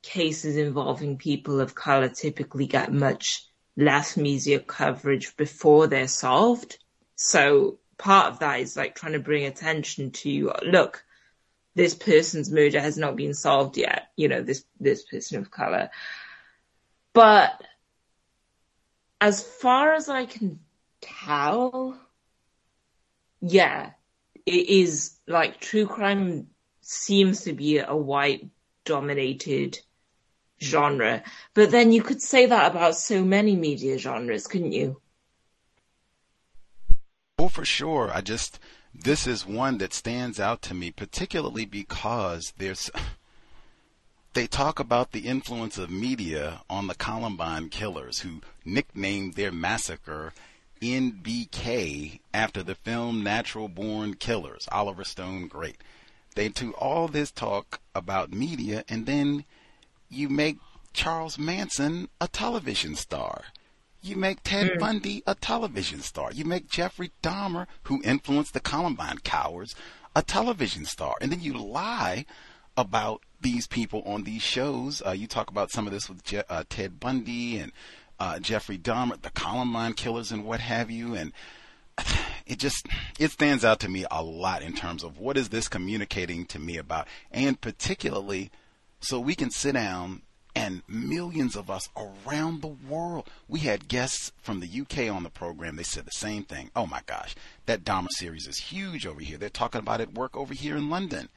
cases involving people of color typically get much less media coverage before they're solved. So part of that is like trying to bring attention to look, this person's murder has not been solved yet. You know, this, this person of color. But as far as I can tell, yeah, it is like true crime seems to be a white dominated genre. But then you could say that about so many media genres, couldn't you? Oh, for sure. I just, this is one that stands out to me, particularly because there's, they talk about the influence of media on the Columbine killers, who nicknamed their massacre NBK after the film Natural Born Killers. Oliver Stone, great. They do all this talk about media, and then you make Charles Manson a television star. You make Ted mm. Bundy a television star. You make Jeffrey Dahmer, who influenced the Columbine cowards, a television star. And then you lie about these people on these shows. Uh, you talk about some of this with Je- uh, Ted Bundy and uh, Jeffrey Dahmer, the Columbine killers, and what have you. And [SIGHS] it just it stands out to me a lot in terms of what is this communicating to me about, and particularly so we can sit down and millions of us around the world. We had guests from the UK on the program. They said the same thing. Oh my gosh, that Dahmer series is huge over here. They're talking about it work over here in London.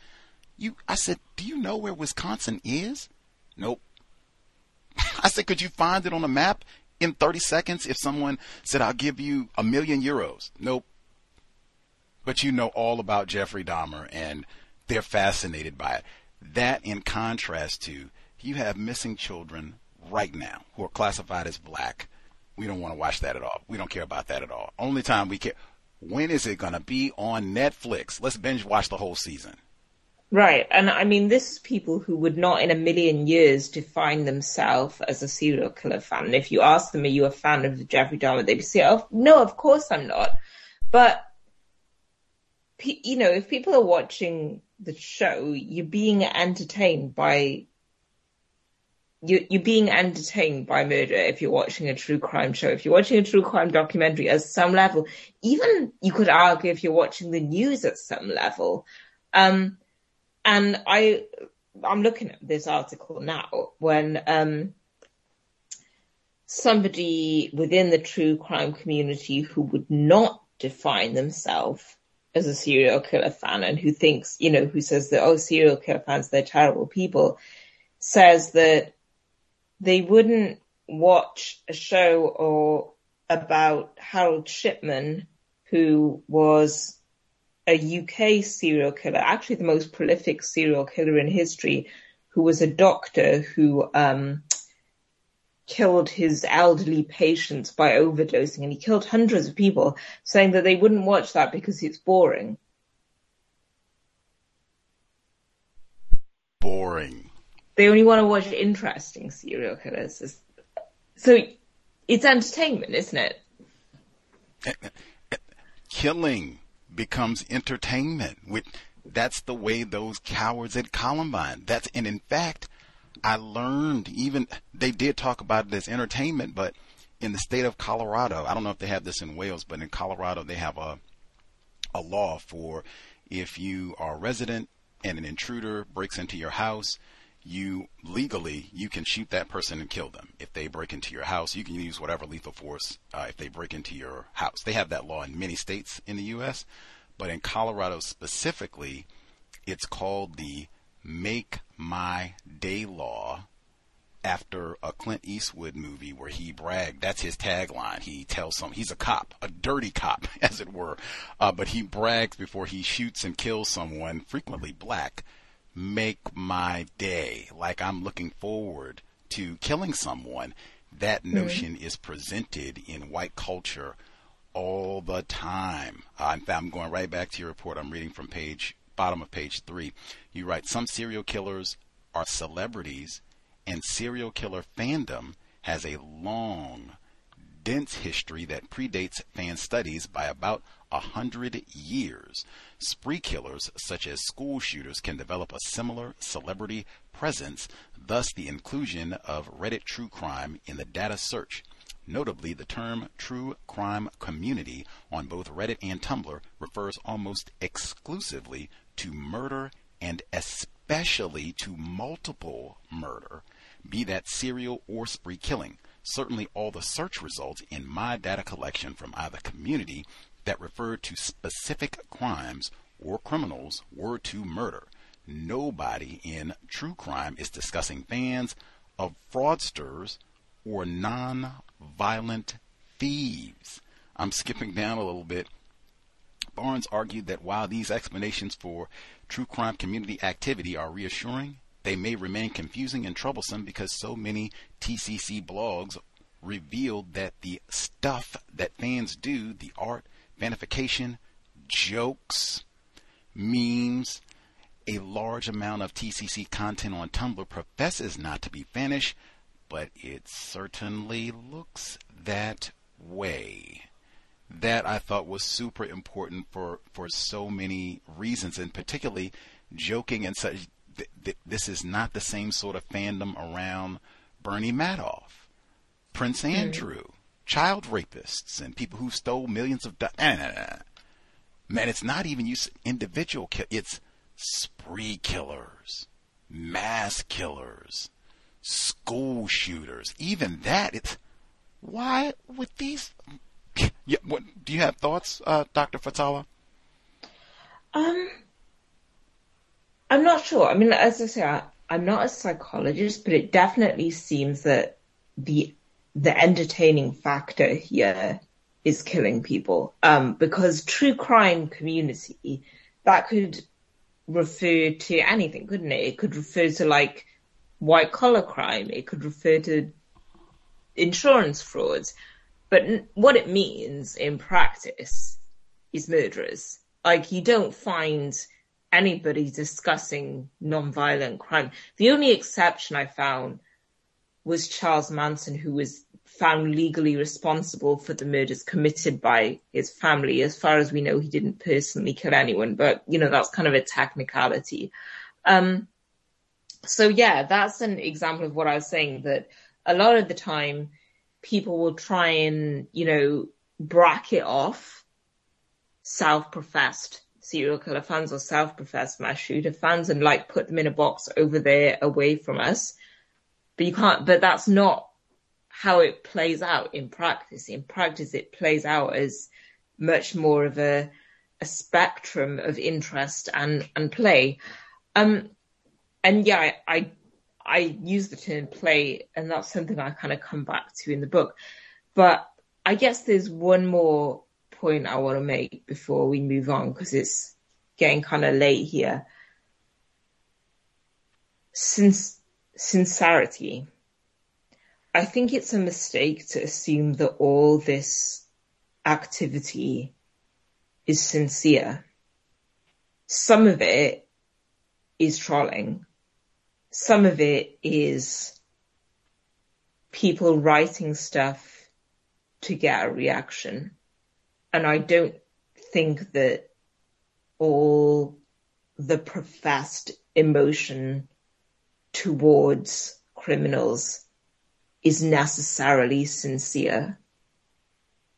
You, I said, do you know where Wisconsin is? Nope. [LAUGHS] I said, could you find it on a map in 30 seconds if someone said, I'll give you a million euros? Nope. But you know all about Jeffrey Dahmer and they're fascinated by it. That in contrast to you have missing children right now who are classified as black. We don't want to watch that at all. We don't care about that at all. Only time we care. When is it going to be on Netflix? Let's binge watch the whole season. Right. And I mean, this is people who would not in a million years define themselves as a serial killer fan. And if you ask them, are you a fan of the Jeffrey Dahmer? They'd say, oh, no, of course I'm not. But, you know, if people are watching the show, you're being entertained by you, you're being entertained by murder if you're watching a true crime show. If you're watching a true crime documentary at some level, even you could argue if you're watching the news at some level. Um, and I, I'm looking at this article now when um, somebody within the true crime community who would not define themselves as a serial killer fan and who thinks, you know, who says that, oh, serial killer fans, they're terrible people, says that they wouldn't watch a show or about Harold Shipman, who was a UK serial killer, actually the most prolific serial killer in history, who was a doctor who um, killed his elderly patients by overdosing, and he killed hundreds of people, saying that they wouldn't watch that because it's boring. Boring. They only want to watch interesting serial killers. So it's entertainment, isn't it? Eh, eh, eh, killing becomes entertainment. That's the way those cowards at Columbine. That's and in fact, I learned even they did talk about it as entertainment, but in the state of Colorado, I don't know if they have this in Wales, but in Colorado they have a a law for if you are a resident and an intruder breaks into your house, you legally you can shoot that person and kill them if they break into your house you can use whatever lethal force uh, if they break into your house they have that law in many states in the us but in colorado specifically it's called the make my day law after a Clint Eastwood movie where he bragged. That's his tagline. He tells some, he's a cop, a dirty cop, [LAUGHS] as it were. Uh, but he brags before he shoots and kills someone, frequently black, make my day. Like I'm looking forward to killing someone. That mm-hmm. notion mm-hmm. is presented in white culture all the time. Uh, in fact, I'm going right back to your report. I'm reading from page bottom of page three. You write some serial killers are celebrities, and serial killer fandom has a long, dense history that predates fan studies by about a hundred years. Spree killers, such as school shooters, can develop a similar celebrity presence, thus, the inclusion of Reddit true crime in the data search. Notably, the term true crime community on both Reddit and Tumblr refers almost exclusively to murder and especially to multiple murder, be that serial or spree killing. Certainly, all the search results in my data collection from either community that referred to specific crimes or criminals were to murder. Nobody in true crime is discussing fans of fraudsters or non-violent thieves. I'm skipping down a little bit. Barnes argued that while these explanations for true crime community activity are reassuring, they may remain confusing and troublesome because so many TCC blogs revealed that the stuff that fans do, the art, fanification, jokes, memes, a large amount of TCC content on Tumblr professes not to be fanish, but it certainly looks that way. That I thought was super important for, for so many reasons, and particularly joking and such. Th- th- this is not the same sort of fandom around Bernie Madoff, Prince Andrew, child rapists and people who stole millions of dollars. Nah, nah, nah. Man, it's not even you individual kill. It's spree killers, mass killers, school shooters. Even that, it's why would these. [SNIFFS] Yeah, what do you have thoughts, uh, Doctor Fathallah? Um, I'm not sure. I mean, as I say, I, I'm not a psychologist, but it definitely seems that the the entertaining factor here is killing people. Um, because true crime community, that could refer to anything, couldn't it? It could refer to like white collar crime. It could refer to insurance frauds. But what it means in practice is murderers. Like you don't find anybody discussing non-violent crime. The only exception I found was Charles Manson, who was found legally responsible for the murders committed by his family. As far as we know, he didn't personally kill anyone, but you know, that's kind of a technicality. Um, so yeah, that's an example of what I was saying that a lot of the time people will try and, you know, bracket off self-professed serial killer fans or self-professed mass shooter fans and like put them in a box over there away from us. But you can't, but that's not how it plays out in practice. In practice, it plays out as much more of a, a spectrum of interest and, and play. Um, and yeah, I, I, I use the term play and that's something I kind of come back to in the book. But I guess there's one more point I want to make before we move on because it's getting kind of late here. Since sincerity, I think it's a mistake to assume that all this activity is sincere. Some of it is trolling. Some of it is people writing stuff to get a reaction. And I don't think that all the professed emotion towards criminals is necessarily sincere.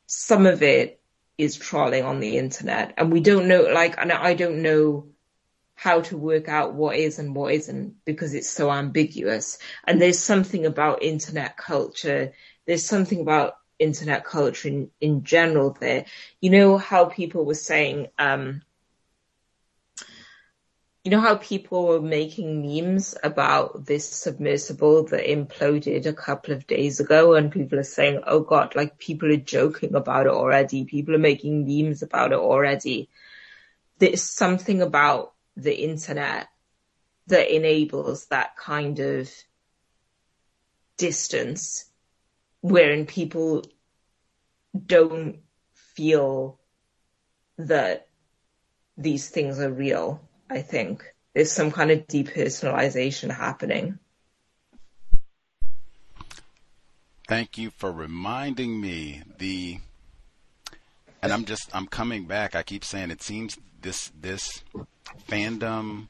Some of it is trolling on the internet and we don't know, like, and I don't know how to work out what is and what isn't because it's so ambiguous. And there's something about internet culture. There's something about internet culture in, in general there. You know how people were saying, um, you know how people were making memes about this submersible that imploded a couple of days ago and people are saying, oh God, like people are joking about it already. People are making memes about it already. There's something about the internet that enables that kind of distance wherein people don't feel that these things are real I think. There's some kind of depersonalization happening. Thank you for reminding me the and I'm just I'm coming back. I keep saying it seems this this fandom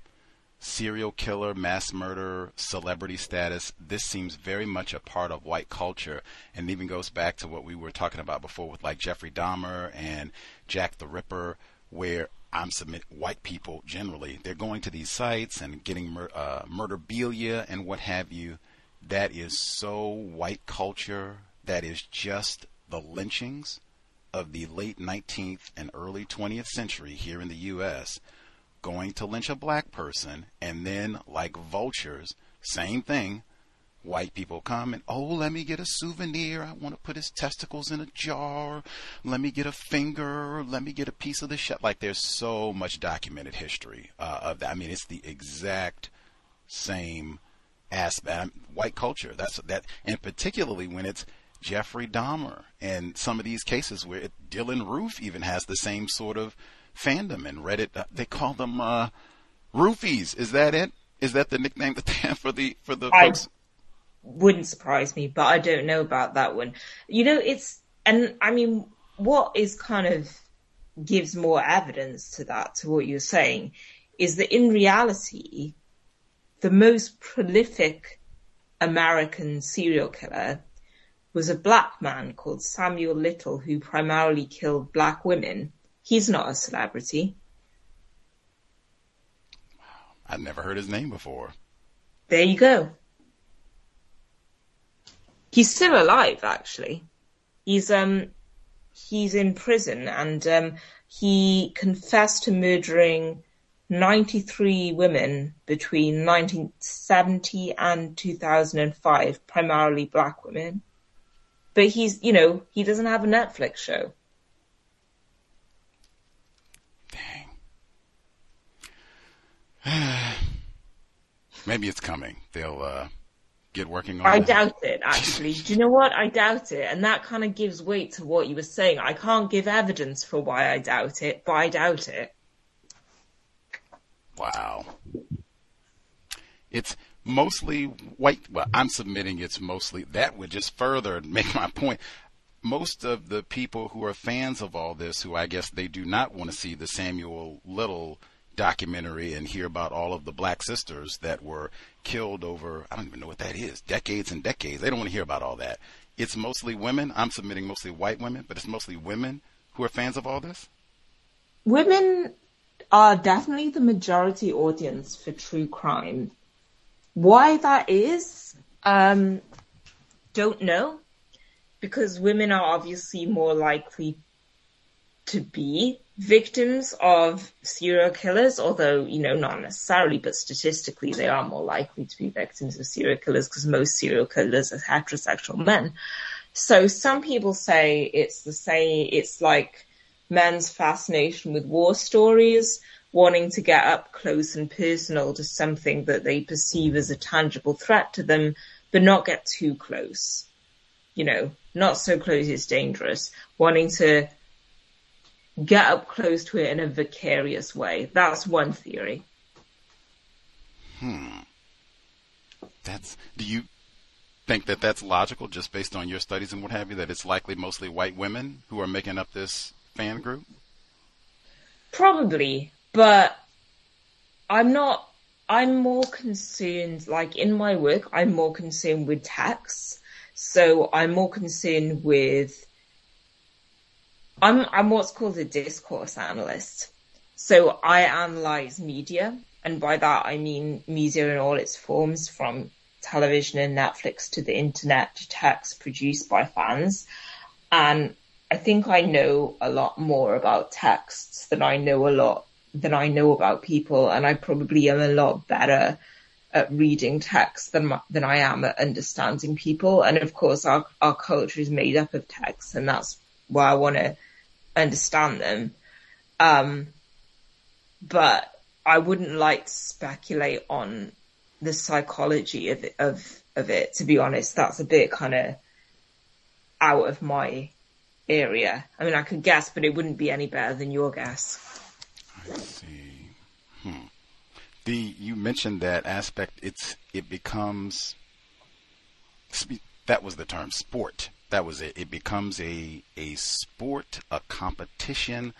serial killer, mass murderer, celebrity status, this seems very much a part of white culture and even goes back to what we were talking about before with like Jeffrey Dahmer and Jack the Ripper where I'm submit white people generally. They're going to these sites and getting mur- uh, murderabilia and what have you. That is so white culture. That is just the lynchings of the late 19th and early 20th century here in the U.S. Going to lynch a black person and then, like vultures, same thing, white people come and oh let me get a souvenir. I want to put his testicles in a jar. Let me get a finger. Let me get a piece of the shit. like there's so much documented history uh, of that. I mean it's the exact same aspect. White culture that's that and particularly when it's jeffrey dahmer and some of these cases where it, dylann roof even has the same sort of fandom and reddit uh, they call them uh, roofies is that it is that the nickname [LAUGHS] that they have for the for the I, folks wouldn't surprise me, but I don't know about that one. You know, it's, and I mean, what is kind of gives more evidence to that, to what you're saying, is that in reality, the most prolific American serial killer was a black man called Samuel Little who primarily killed black women. He's not a celebrity. I've never heard his name before. There you go. He's still alive, actually. He's um he's in prison and um he confessed to murdering 93 women between 1970 and 2005, primarily black women. But he's, you know, he doesn't have a Netflix show. [SIGHS] Maybe it's coming. They'll uh, get working on I it. doubt it, actually. Do you know what? I doubt it. And that kind of gives weight to what you were saying. I can't give evidence for why I doubt it, but I doubt it. Wow. It's mostly white. Well, I'm submitting it's mostly. That would just further make my point. Most of the people who are fans of all this, who I guess they do not want to see the Samuel Little documentary and hear about all of the black sisters that were killed over, I don't even know what that is, decades and decades. They don't want to hear about all that. It's mostly women. I'm submitting mostly white women, but it's mostly women who are fans of all this. Women are definitely the majority audience for true crime. Why that is, um, don't know. Because women are obviously more likely to be victims of serial killers, although, you know, not necessarily, but statistically they are more likely to be victims of serial killers because most serial killers are heterosexual men. So some people say it's the same, it's like men's fascination with war stories, wanting to get up close and personal to something that they perceive as a tangible threat to them, but not get too close. You know, not so close it's dangerous. Wanting to get up close to it in a vicarious way. That's one theory. Hmm. That's. Do you think that that's logical, just based on your studies and what have you, that it's likely mostly white women who are making up this fan group? Probably, but I'm not. I'm more concerned, like in my work, I'm more concerned with tax. So I'm more concerned with. I'm I'm what's called a discourse analyst. So I analyze media, and by that I mean media in all its forms, from television and Netflix to the internet to text produced by fans. And I think I know a lot more about texts than I know a lot than I know about people, and I probably am a lot better at reading text than than I am at understanding people. And of course, our our culture is made up of texts, and that's why I want to understand them. Um, but I wouldn't like to speculate on the psychology of it, of of it. To be honest, that's a bit kind of out of my area. I mean, I could guess, but it wouldn't be any better than your guess. I see. Hmm. The you mentioned that aspect. It's it becomes that was the term sport. That was it. It becomes a a sport, a competition.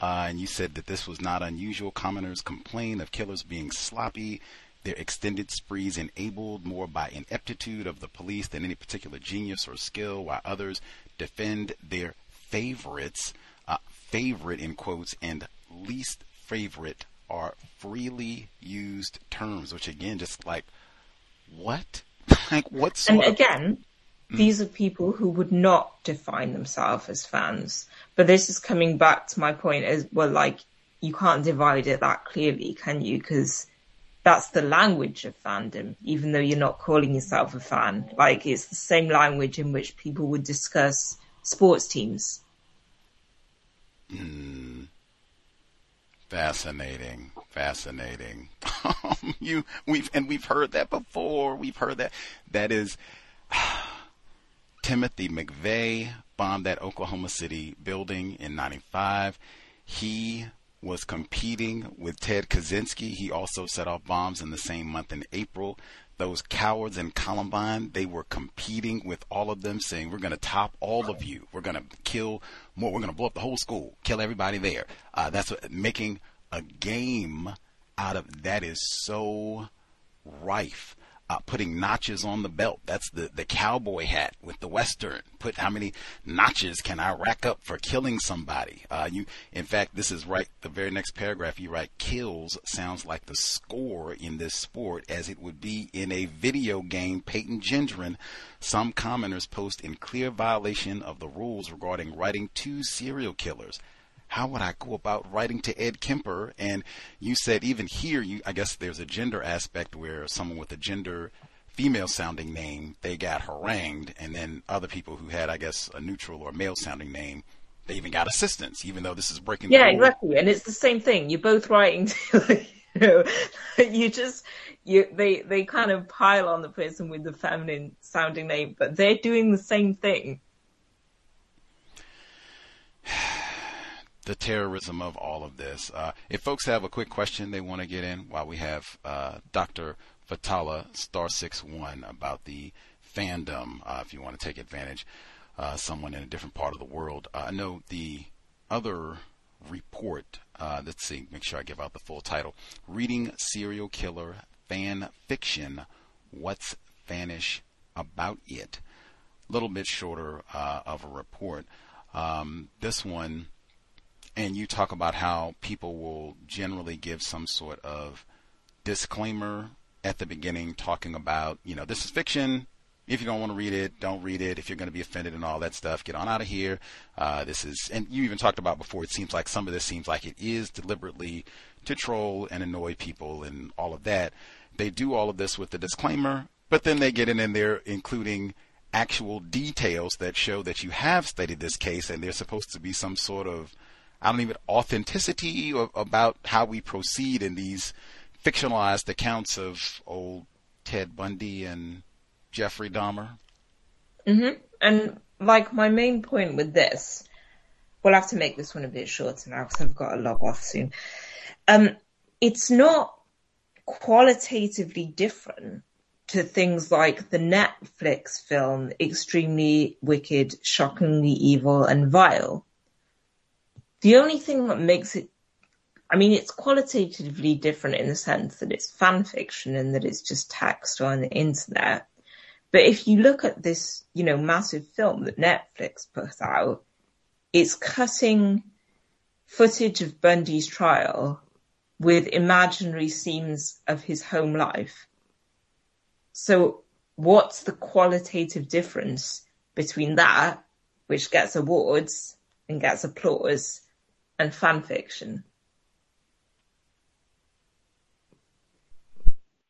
Uh, and you said that this was not unusual. Commoners complain of killers being sloppy. Their extended sprees enabled more by ineptitude of the police than any particular genius or skill, while others defend their favorites, uh, favorite in quotes, and least favorite are freely used terms, which again, just like, what? [LAUGHS] like, what And again, mm. these are people who would not define themselves as fans. But this is coming back to my point as well, like, you can't divide it that clearly, can you? Because that's the language of fandom, even though you're not calling yourself a fan. Like, it's the same language in which people would discuss sports teams. Mm. Fascinating, fascinating. [LAUGHS] you, we've and we've heard that before. We've heard that. That is [SIGHS] Timothy McVeigh bombed that Oklahoma City building in '95. He was competing with Ted Kaczynski. He also set off bombs in the same month in April. Those cowards in Columbine, they were competing with all of them, saying, We're going to top all of you. We're going to kill more. We're going to blow up the whole school, kill everybody there. Uh, that's what, making a game out of that is so rife uh, putting notches on the belt. That's the, the cowboy hat with the western. Put how many notches can I rack up for killing somebody? Uh, you, in fact, this is right. The very next paragraph you write, kills sounds like the score in this sport as it would be in a video game. Payton Gendron, some commenters post in clear violation of the rules regarding writing two serial killers how would I go about writing to Ed Kemper? And you said even here, you I guess there's a gender aspect where someone with a gender female sounding name they got harangued, and then other people who had I guess a neutral or male sounding name they even got assistance, even though this is breaking. Yeah, exactly, and it's the same thing. You're both writing to [LAUGHS] like, know, [LAUGHS] you just you they they kind of pile on the person with the feminine sounding name, but they're doing the same thing. [SIGHS] [SIGHS] the terrorism of all of this. Uh, if folks have a quick question they want to get in while we have uh, Dr. Fathallah Star Six One about the fandom, uh, if you want to take advantage, uh, someone in a different part of the world. Uh, I know the other report. Uh, let's see, make sure I give out the full title: "Reading Serial Killer Fan Fiction: What's Fanish About It." A little bit shorter of a report. Um, this one and you talk about how people will generally give some sort of disclaimer at the beginning talking about, you know, this is fiction. If you don't want to read it, don't read it. If you're going to be offended and all that stuff, get on out of here. Uh, this is, and you even talked about before, it seems like some of this seems like it is deliberately to troll and annoy people and all of that. They do all of this with the disclaimer, but then they get in, in there including actual details that show that you have studied this case and there's supposed to be some sort of I don't even authenticity about how we proceed in these fictionalized accounts of old Ted Bundy and Jeffrey Dahmer. Mm-hmm. And like my main point with this, we'll have to make this one a bit shorter now because I've got to log off soon. Um, it's not qualitatively different to things like the Netflix film Extremely Wicked, Shockingly Evil and Vile, the only thing that makes it, I mean, it's qualitatively different in the sense that it's fan fiction and that it's just text on the internet. But if you look at this, you know, massive film that Netflix put out, it's cutting footage of Bundy's trial with imaginary scenes of his home life. So what's the qualitative difference between that, which gets awards and gets applause, and fan fiction.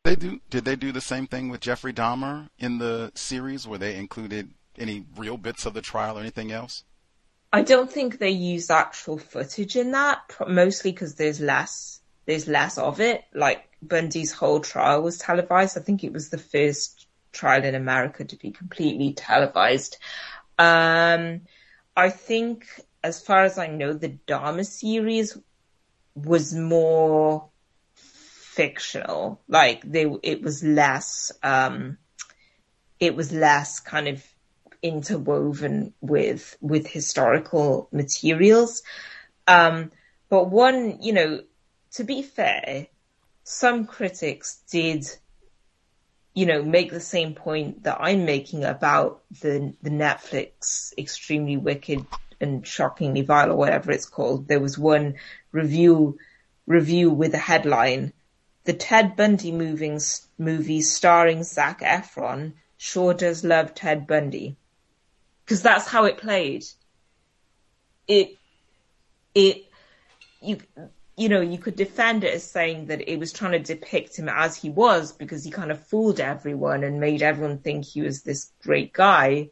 They do. Did they do the same thing with Jeffrey Dahmer in the series, where they included any real bits of the trial or anything else? I don't think they used actual footage in that, mostly because there's less. There's less of it. Like Bundy's whole trial was televised. I think it was the first trial in America to be completely televised. Um, I think as far as I know, the Dahmer series was more fictional. Like they, it was less, um, it was less kind of interwoven with, with historical materials. Um, but one, you know, to be fair, some critics did, you know, make the same point that I'm making about the, the Netflix extremely wicked and shockingly vile or whatever it's called. There was one review review with a headline: "The Ted Bundy movies movie starring Zac Efron sure does love Ted Bundy," because that's how it played. It it you you know, you could defend it as saying that it was trying to depict him as he was because he kind of fooled everyone and made everyone think he was this great guy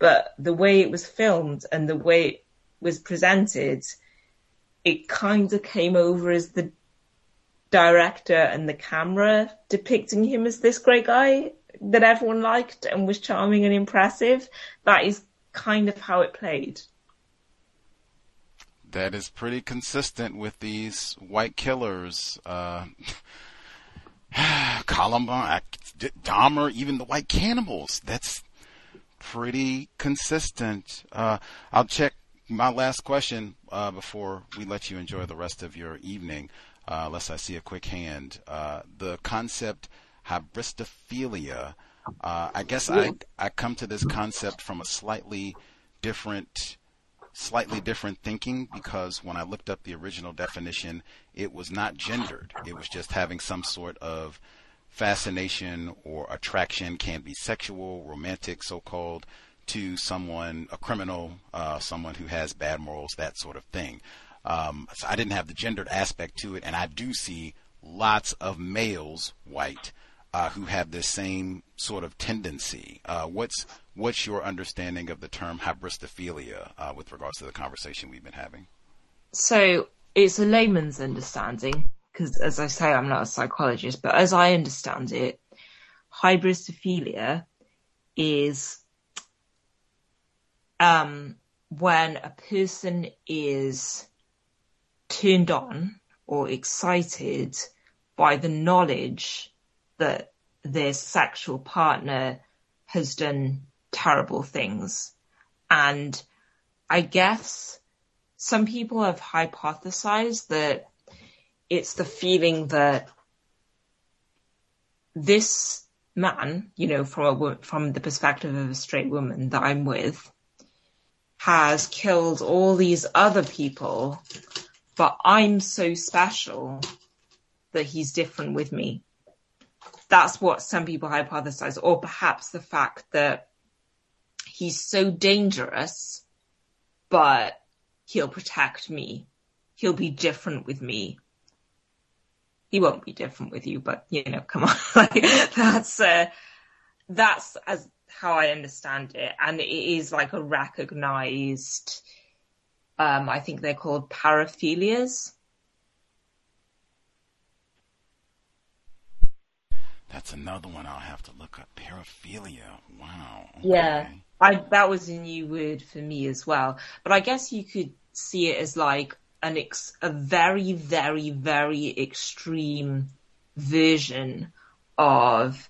but the way it was filmed and the way it was presented, it kind of came over as the director and the camera depicting him as this great guy that everyone liked and was charming and impressive. That is kind of how it played. That is pretty consistent with these white killers. Uh, [SIGHS] Columbine, Dahmer, even the white cannibals. That's pretty consistent. Uh, I'll check my last question uh, before we let you enjoy the rest of your evening, uh, unless I see a quick hand. Uh, the concept hybristophilia. Uh, I guess I I come to this concept from a slightly different slightly different thinking because when I looked up the original definition, it was not gendered. It was just having some sort of fascination or attraction can be sexual, romantic, so called, to someone, a criminal, uh, someone who has bad morals, that sort of thing. Um, so I didn't have the gendered aspect to it, and I do see lots of males, white, uh, who have this same sort of tendency. Uh, what's what's your understanding of the term hybristophilia uh, with regards to the conversation we've been having? So it's a layman's understanding because as I say, I'm not a psychologist, but as I understand it, hybristophilia is um, when a person is turned on or excited by the knowledge that their sexual partner has done terrible things. And I guess some people have hypothesized that it's the feeling that this man, you know, from a, from the perspective of a straight woman that I'm with, has killed all these other people, but I'm so special that he's different with me. That's what some people hypothesize, or perhaps the fact that he's so dangerous, but he'll protect me. He'll be different with me. He won't be different with you, but you know, come on, [LAUGHS] like that's uh, that's as how I understand it, and it is like a recognized. Um, I think they're called paraphilias. That's another one I'll have to look up. Paraphilia. Wow. Okay. Yeah. I, that was a new word for me as well. But I guess you could see it as like an ex, a very, very, very extreme version of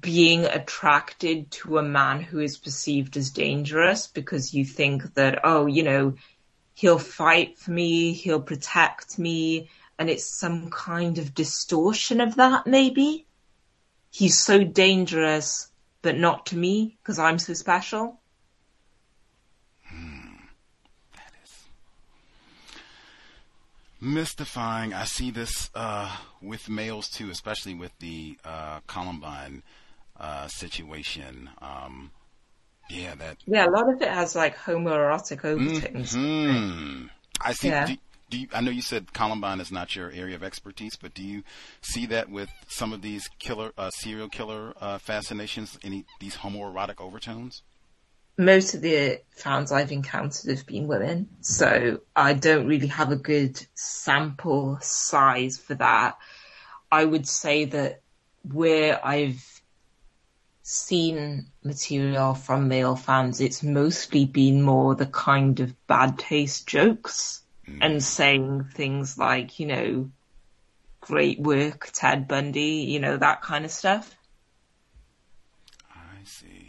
being attracted to a man who is perceived as dangerous because you think that, oh, you know, he'll fight for me, he'll protect me, and it's some kind of distortion of that maybe he's so dangerous, but not to me because I'm so special. Hmm. That is mystifying. I see this uh, with males too, especially with the uh, Columbine uh, situation. Um, yeah, that. Yeah, a lot of it has like homoerotic overtones. Mm-hmm. I see. Yeah. Do, do you, I know you said Columbine is not your area of expertise, but do you see that with some of these killer uh, serial killer uh, fascinations? Any these homoerotic overtones? Most of the fans I've encountered have been women, so I don't really have a good sample size for that. I would say that where I've seen material from male fans, it's mostly been more the kind of bad taste jokes mm. and saying things like, you know, great work, Ted Bundy, you know, that kind of stuff. I see.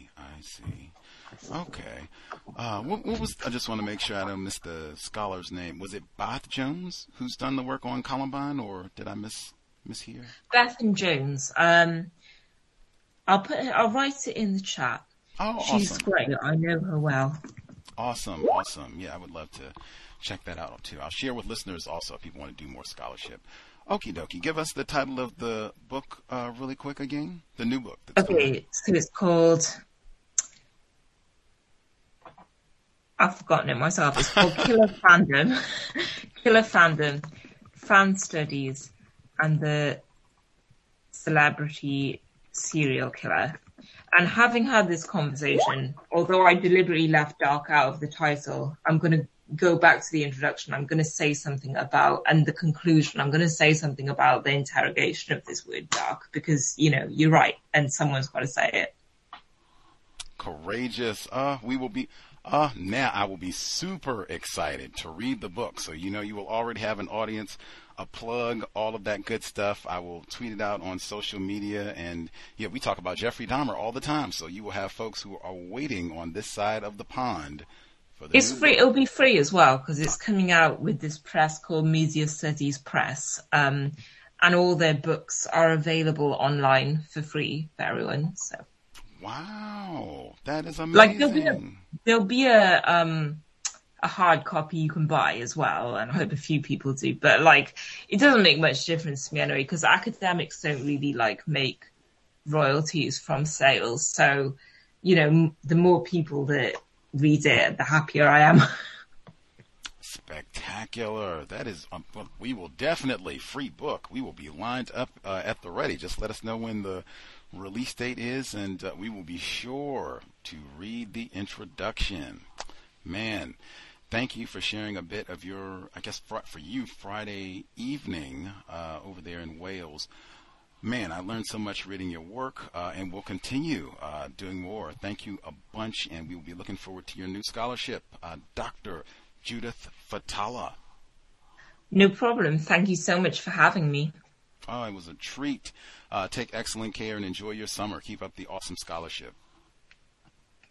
Okay. Uh, what, what, was, I just want to make sure I don't miss the scholar's name. Was it Beth Jones who's done the work on Columbine or did I miss, miss here? Bethan Jones. Um, I'll put I'll write it in the chat. Oh, She's awesome. great. I know her well. Awesome. Awesome. Yeah, I would love to check that out too. I'll share with listeners also if people want to do more scholarship. Okie dokie. Give us the title of the book uh, really quick again. The new book. Okay, so it's called. I've forgotten it myself. It's called Killer Fandom. [LAUGHS] Killer Fandom, Fan Studies, and the Celebrity Serial Killer. And having had this conversation, although I deliberately left dark out of the title, I'm going to go back to the introduction, I'm going to say something about, and the conclusion, I'm going to say something about the interrogation of this word dark because, you know, you're right and someone's got to say it. Courageous. Uh, we will be, uh, now I will be super excited to read the book. So, you know, you will already have an audience, a plug, all of that good stuff. I will tweet it out on social media. And yeah, we talk about Jeffrey Dahmer all the time. So you will have folks who are waiting on this side of the pond for the it's free. It'll be free as well because it's coming out with this press called Media Studies Press, um, and all their books are available online for free for everyone. So. Wow, that is amazing. Like there'll be a, there'll be a um a hard copy you can buy as well, and I hope a few people do. But like, it doesn't make much difference to me anyway because academics don't really like make royalties from sales. So, you know, the more people that read it, the happier I am. [LAUGHS] Spectacular. That is, um, we will definitely, free book. We will be lined up uh, at the ready. Just let us know when the release date is, and uh, we will be sure to read the introduction. Man, thank you for sharing a bit of your, I guess, for, for you, Friday evening uh, over there in Wales. Man, I learned so much reading your work, uh, and we'll continue uh, doing more. Thank you a bunch, and we will be looking forward to your new scholarship, uh, Dr. Judith Fathallah. No problem. Thank you so much for having me. Oh, it was a treat. Uh, take excellent care and enjoy your summer. Keep up the awesome scholarship.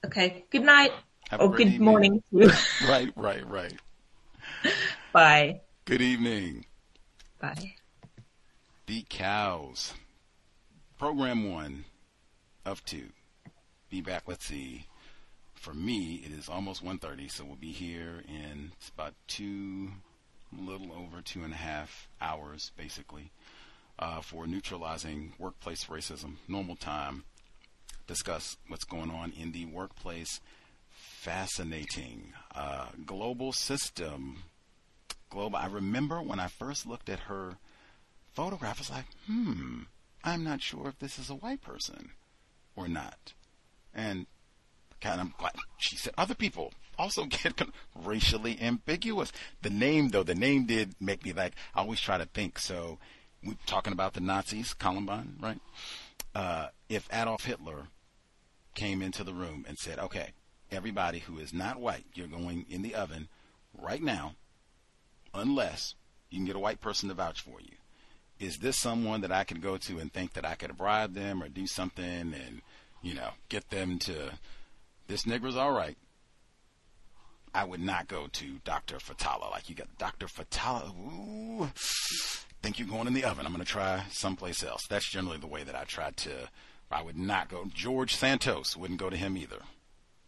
Okay. Good night. Have or good evening. morning. [LAUGHS] right, right, right. Bye. Good evening. Bye. The cows. Program one of two. Be back. Let's see. For me, it is almost 1.30, so we'll be here in about two, a little over two and a half hours, basically, uh, for neutralizing workplace racism. Normal time. Discuss what's going on in the workplace. Fascinating. Uh, global system. Global. I remember when I first looked at her photograph, I was like, hmm, I'm not sure if this is a white person or not. And kind of glad she said other people also [LAUGHS] get racially ambiguous. The name, though, the name did make me like, I always try to think. So, we're talking about the Nazis, Columbine, right? Uh, if Adolf Hitler came into the room and said, okay, everybody who is not white, you're going in the oven right now, unless you can get a white person to vouch for you. Is this someone that I could go to and think that I could bribe them or do something and, you know, get them to, this nigger's all right. I would not go to Dr. Fathallah. Like you got Dr. Fathallah. Ooh, think you're going in the oven. I'm going to try someplace else. That's generally the way that I try to. I would not go. George Santos wouldn't go to him either.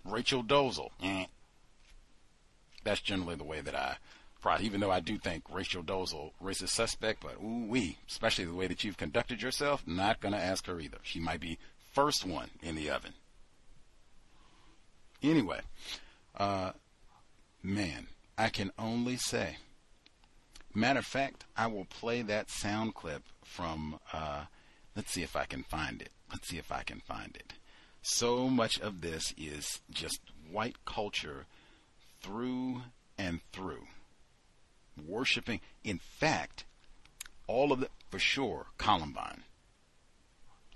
Rachel Dolezal. Eh. That's generally the way that I pride. Even though I do think Rachel Dolezal racist suspect, but ooh wee, especially the way that you've conducted yourself, not going to ask her either. She might be first one in the oven. Anyway, uh, man, I can only say. Matter of fact, I will play that sound clip from. Uh, let's see if I can find it. Let's see if I can find it. So much of this is just white culture through and through. Worshipping. In fact, all of the, for sure, Columbine.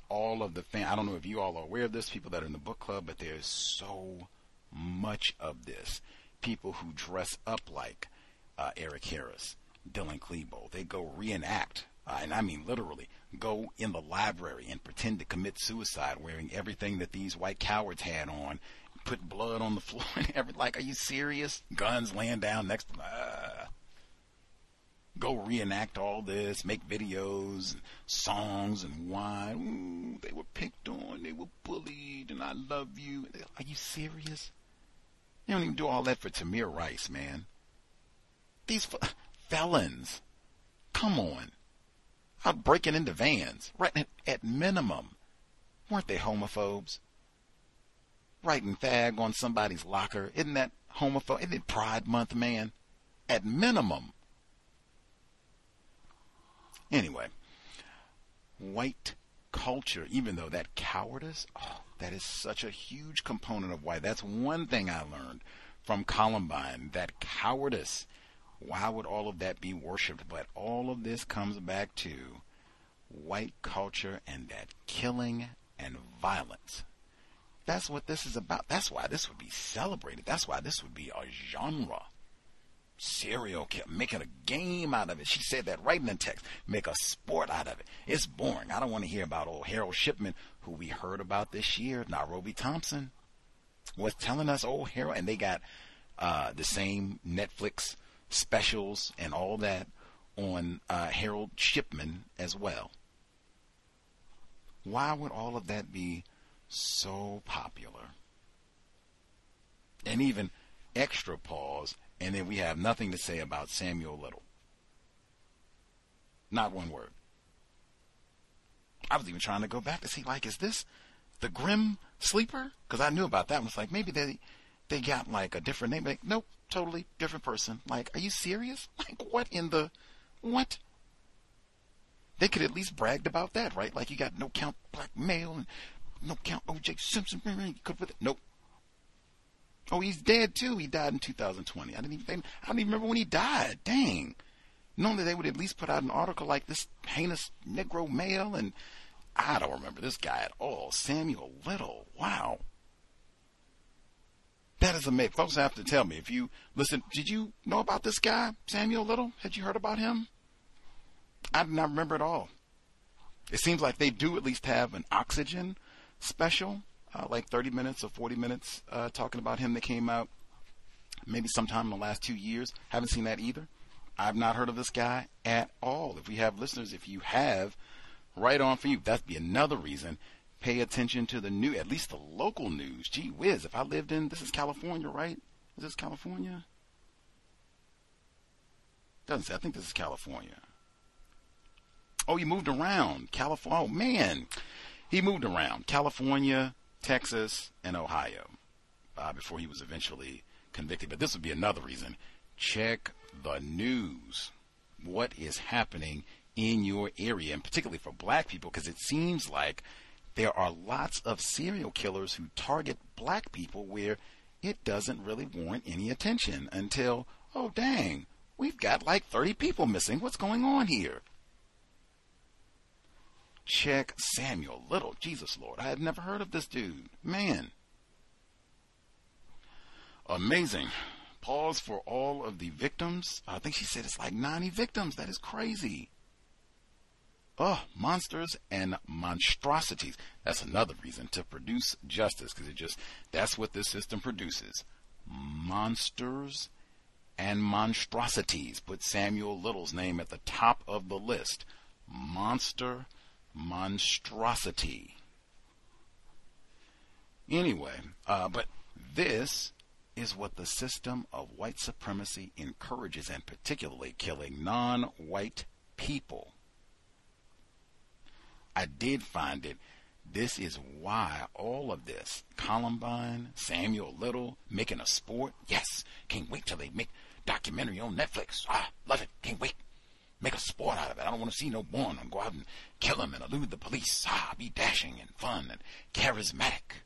All of the fan, I don't know if you all are aware of this, people that are in the book club, but there's so much of this. People who dress up like uh, Eric Harris, Dylan Klebold, they go reenact, uh, and I mean literally, go in the library and pretend to commit suicide wearing everything that these white cowards had on, put blood on the [LAUGHS] floor and everything. Like, are you serious? Guns laying down next to uh, Go reenact all this, make videos, and songs, and wine. Ooh, they were picked on, they were bullied, and I love you. Are you serious? You don't even do all that for Tamir Rice, man. These f- felons. Come on. Out breaking into vans, right at, at minimum. Weren't they homophobes? Writing fag on somebody's locker. Isn't that homophobe? Isn't it Pride Month, man? At minimum. Anyway, white culture, even though that cowardice, oh, that is such a huge component of why. That's one thing I learned from Columbine. That cowardice. Why would all of that be worshipped? But all of this comes back to white culture and that killing and violence. That's what this is about. That's why this would be celebrated. That's why this would be a genre. Serial killer, making a game out of it. She said that right in the text. Make a sport out of it. It's boring. I don't want to hear about old Harold Shipman, who we heard about this year. Nairobi Thompson was telling us old Harold, and they got uh, the same Netflix specials and all that on uh, Harold Shipman as well. Why would all of that be so popular? And even extra pause, and then we have nothing to say about Samuel Little. Not one word. I was even trying to go back to see, like, is this the Grim Sleeper? Because I knew about that one. It's like maybe they they got like a different name. Like, nope, totally different person. Like, are you serious? [LAUGHS] Like, what in the what? They could at least bragged about that, right? Like, you got no count black male and no count O.J. Simpson. Could put it. Nope. Oh, he's dead too. He died in 2020. I didn't even, I don't even remember when he died. Dang. Normally they would at least put out an article like this heinous Negro male, and I don't remember this guy at all. Samuel Little. Wow. That is amazing. Folks have to tell me if you listen. Did you know about this guy, Samuel Little? Had you heard about him? I do not remember at all. It seems like they do at least have an oxygen special, uh, like 30 minutes or 40 minutes, uh, talking about him that came out maybe sometime in the last two years. Haven't seen that either. I've not heard of this guy at all. If we have listeners, if you have, right on for you. That'd be another reason. Pay attention to the new, at least the local news. Gee whiz, if I lived in, this is California, right? Is this California? Doesn't say. I think this is California. Oh, he moved around. California. Oh, man. He moved around. California, Texas, and Ohio uh, before he was eventually convicted. But this would be another reason. Check the news. What is happening in your area, and particularly for black people, because it seems like there are lots of serial killers who target black people where it doesn't really warrant any attention until, oh, dang, we've got like 30 people missing. What's going on here? Check Samuel Little. Jesus Lord, I had never heard of this dude. Man. Amazing. Pause for all of the victims. I think she said it's like 90 victims. That is crazy. Oh, monsters and monstrosities. That's another reason to produce justice because it just, that's what this system produces. Monsters and monstrosities. Put Samuel Little's name at the top of the list. Monster, monstrosity. Anyway, uh, but this is what the system of white supremacy encourages, and particularly killing non white people. I did find it. This is why all of this Columbine, Samuel Little, making a sport. Yes, can't wait till they make documentary on Netflix. Ah, love it. Can't wait. Make a sport out of it. I don't want to see no born go out and kill him and elude the police. Ah, be dashing and fun and charismatic,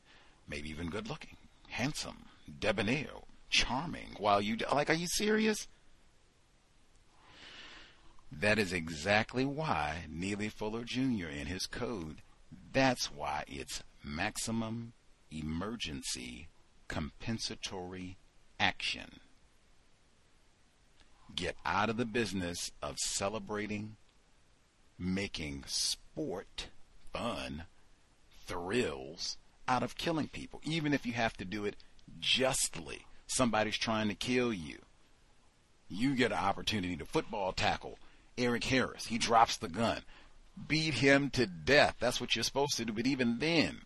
maybe even good looking, handsome, debonair, charming. While you like, are you serious? That is exactly why Neely Fuller Jr. in his code, that's why it's maximum emergency compensatory action. Get out of the business of celebrating, making sport, fun, thrills out of killing people, even if you have to do it justly. Somebody's trying to kill you. You get an opportunity to football tackle Eric Harris. He drops the gun. Beat him to death. That's what you're supposed to do. But even then,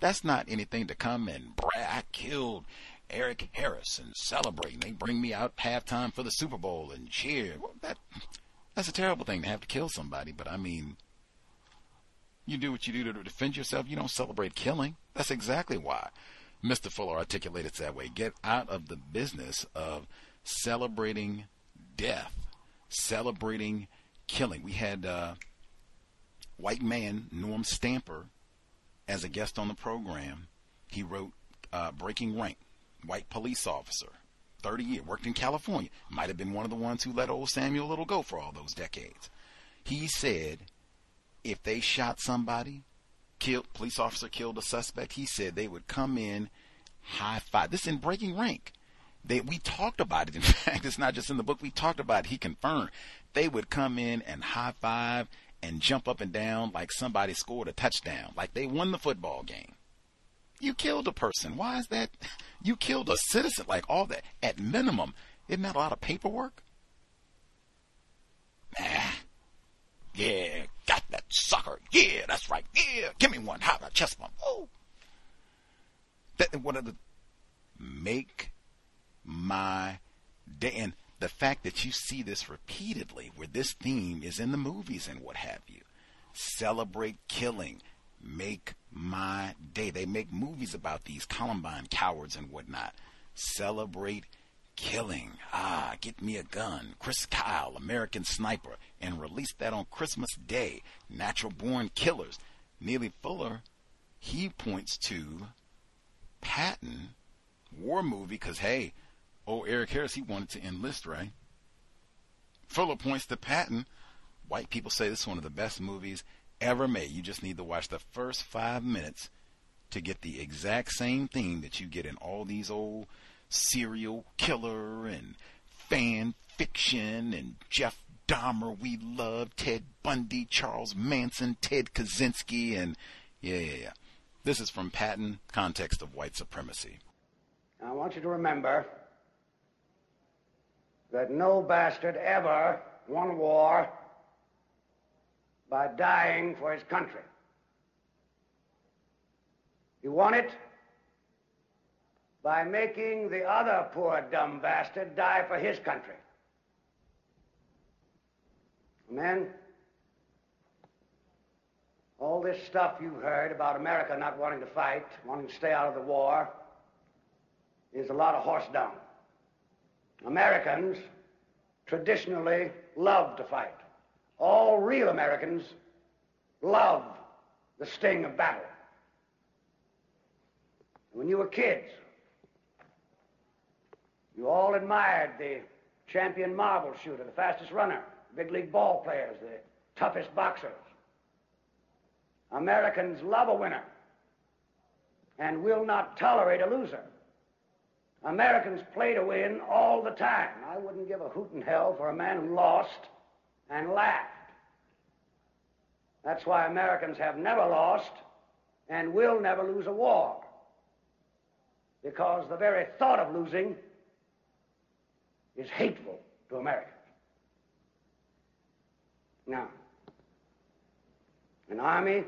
that's not anything to come and brag. I killed Eric Harris and celebrate. They bring me out halftime for the Super Bowl and cheer. Well, that that's a terrible thing to have to kill somebody. But I mean, you do what you do to defend yourself. You don't celebrate killing. That's exactly why Mr. Fuller articulated it that way. Get out of the business of celebrating death celebrating killing. We had uh, white man Norm Stamper as a guest on the program. He wrote uh, Breaking Rank, white police officer, 30 years, worked in California. Might have been one of the ones who let old Samuel Little go for all those decades. He said if they shot somebody, killed police officer killed a suspect, he said they would come in high five. This in Breaking Rank. They, we talked about it. In [LAUGHS] fact, it's not just in the book. We talked about it. He confirmed they would come in and high five and jump up and down like somebody scored a touchdown, like they won the football game. You killed a person. Why is that? You killed a citizen. Like all that. At minimum, isn't that a lot of paperwork? Nah. Yeah, got that sucker. Yeah, that's right. Yeah, give me one. How about chest bump? Oh. That, one of the make my day. And the fact that you see this repeatedly, where this theme is in the movies and what have you, celebrate killing, make my day. They make movies about these Columbine cowards and whatnot. Celebrate killing. Ah, get me a gun. Chris Kyle, American Sniper, and release that on Christmas Day. Natural born killers. Neely Fuller, he points to Patton war movie because, hey, oh, Eric Harris, he wanted to enlist, right? Fuller points to Patton. White people say this is one of the best movies ever made. You just need to watch the first five minutes to get the exact same thing that you get in all these old serial killer and fan fiction and Jeff Dahmer, we love Ted Bundy, Charles Manson, Ted Kaczynski, and yeah, yeah, yeah. This is from Patton, Context of White Supremacy. I want you to remember that no bastard ever won war by dying for his country. He won it by making the other poor dumb bastard die for his country. Then, all this stuff you've heard about America not wanting to fight, wanting to stay out of the war, is a lot of horse dung. Americans traditionally love to fight. All real Americans love the sting of battle. When you were kids, you all admired the champion marble shooter, the fastest runner, big league ball players, the toughest boxers. Americans love a winner and will not tolerate a loser. Americans play to win all the time. I wouldn't give a hoot in hell for a man who lost and laughed. That's why Americans have never lost and will never lose a war. Because the very thought of losing is hateful to Americans. Now, an army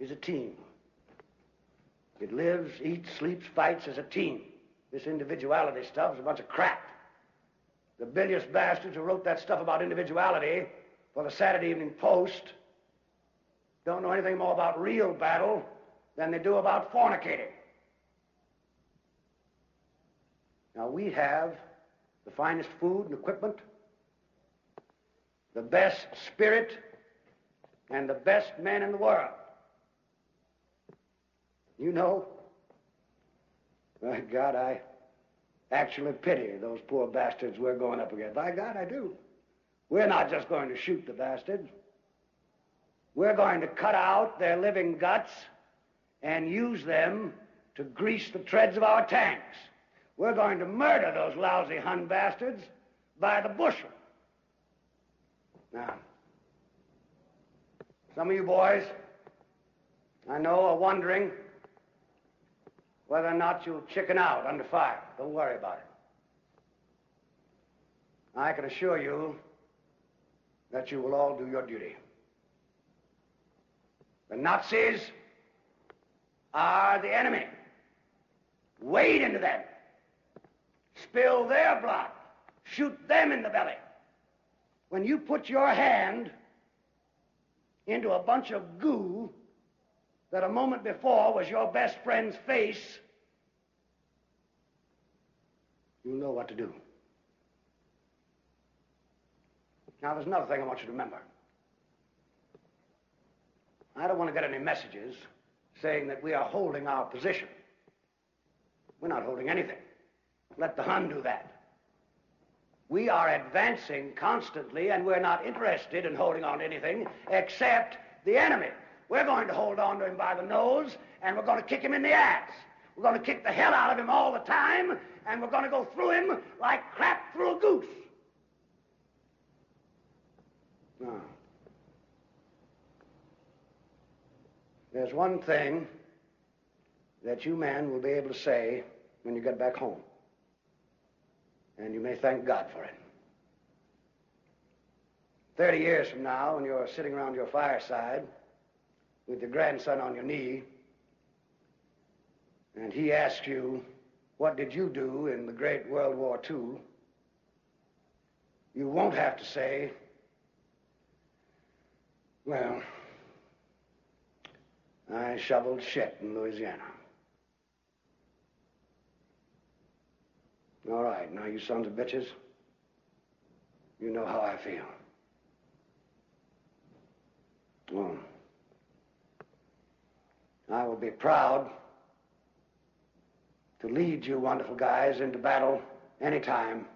is a team. It lives, eats, sleeps, fights as a team. This individuality stuff is a bunch of crap. The bilious bastards who wrote that stuff about individuality for the Saturday Evening Post don't know anything more about real battle than they do about fornicating. Now, we have the finest food and equipment, the best spirit, and the best men in the world. You know, my God, I actually pity those poor bastards we're going up against. By God, I do. We're not just going to shoot the bastards. We're going to cut out their living guts and use them to grease the treads of our tanks. We're going to murder those lousy Hun bastards by the bushel. Now, some of you boys, I know, are wondering whether or not you'll chicken out under fire. Don't worry about it. I can assure you that you will all do your duty. The Nazis are the enemy. Wade into them. Spill their blood. Shoot them in the belly. When you put your hand into a bunch of goo that a moment before was your best friend's face, you know what to do. Now, there's another thing I want you to remember. I don't want to get any messages saying that we are holding our position. We're not holding anything. Let the Hun do that. We are advancing constantly, and we're not interested in holding on to anything except the enemy. We're going to hold on to him by the nose, and we're going to kick him in the ass. We're going to kick the hell out of him all the time, and we're going to go through him like crap through a goose. Now, there's one thing that you men will be able to say when you get back home, and you may thank God for it. Thirty years from now, when you're sitting around your fireside, with your grandson on your knee, and he asks you, What did you do in the Great World War II? You won't have to say, Well, I shoveled shit in Louisiana. All right, now, you sons of bitches, you know how I feel. Well, I will be proud to lead you wonderful guys into battle anytime,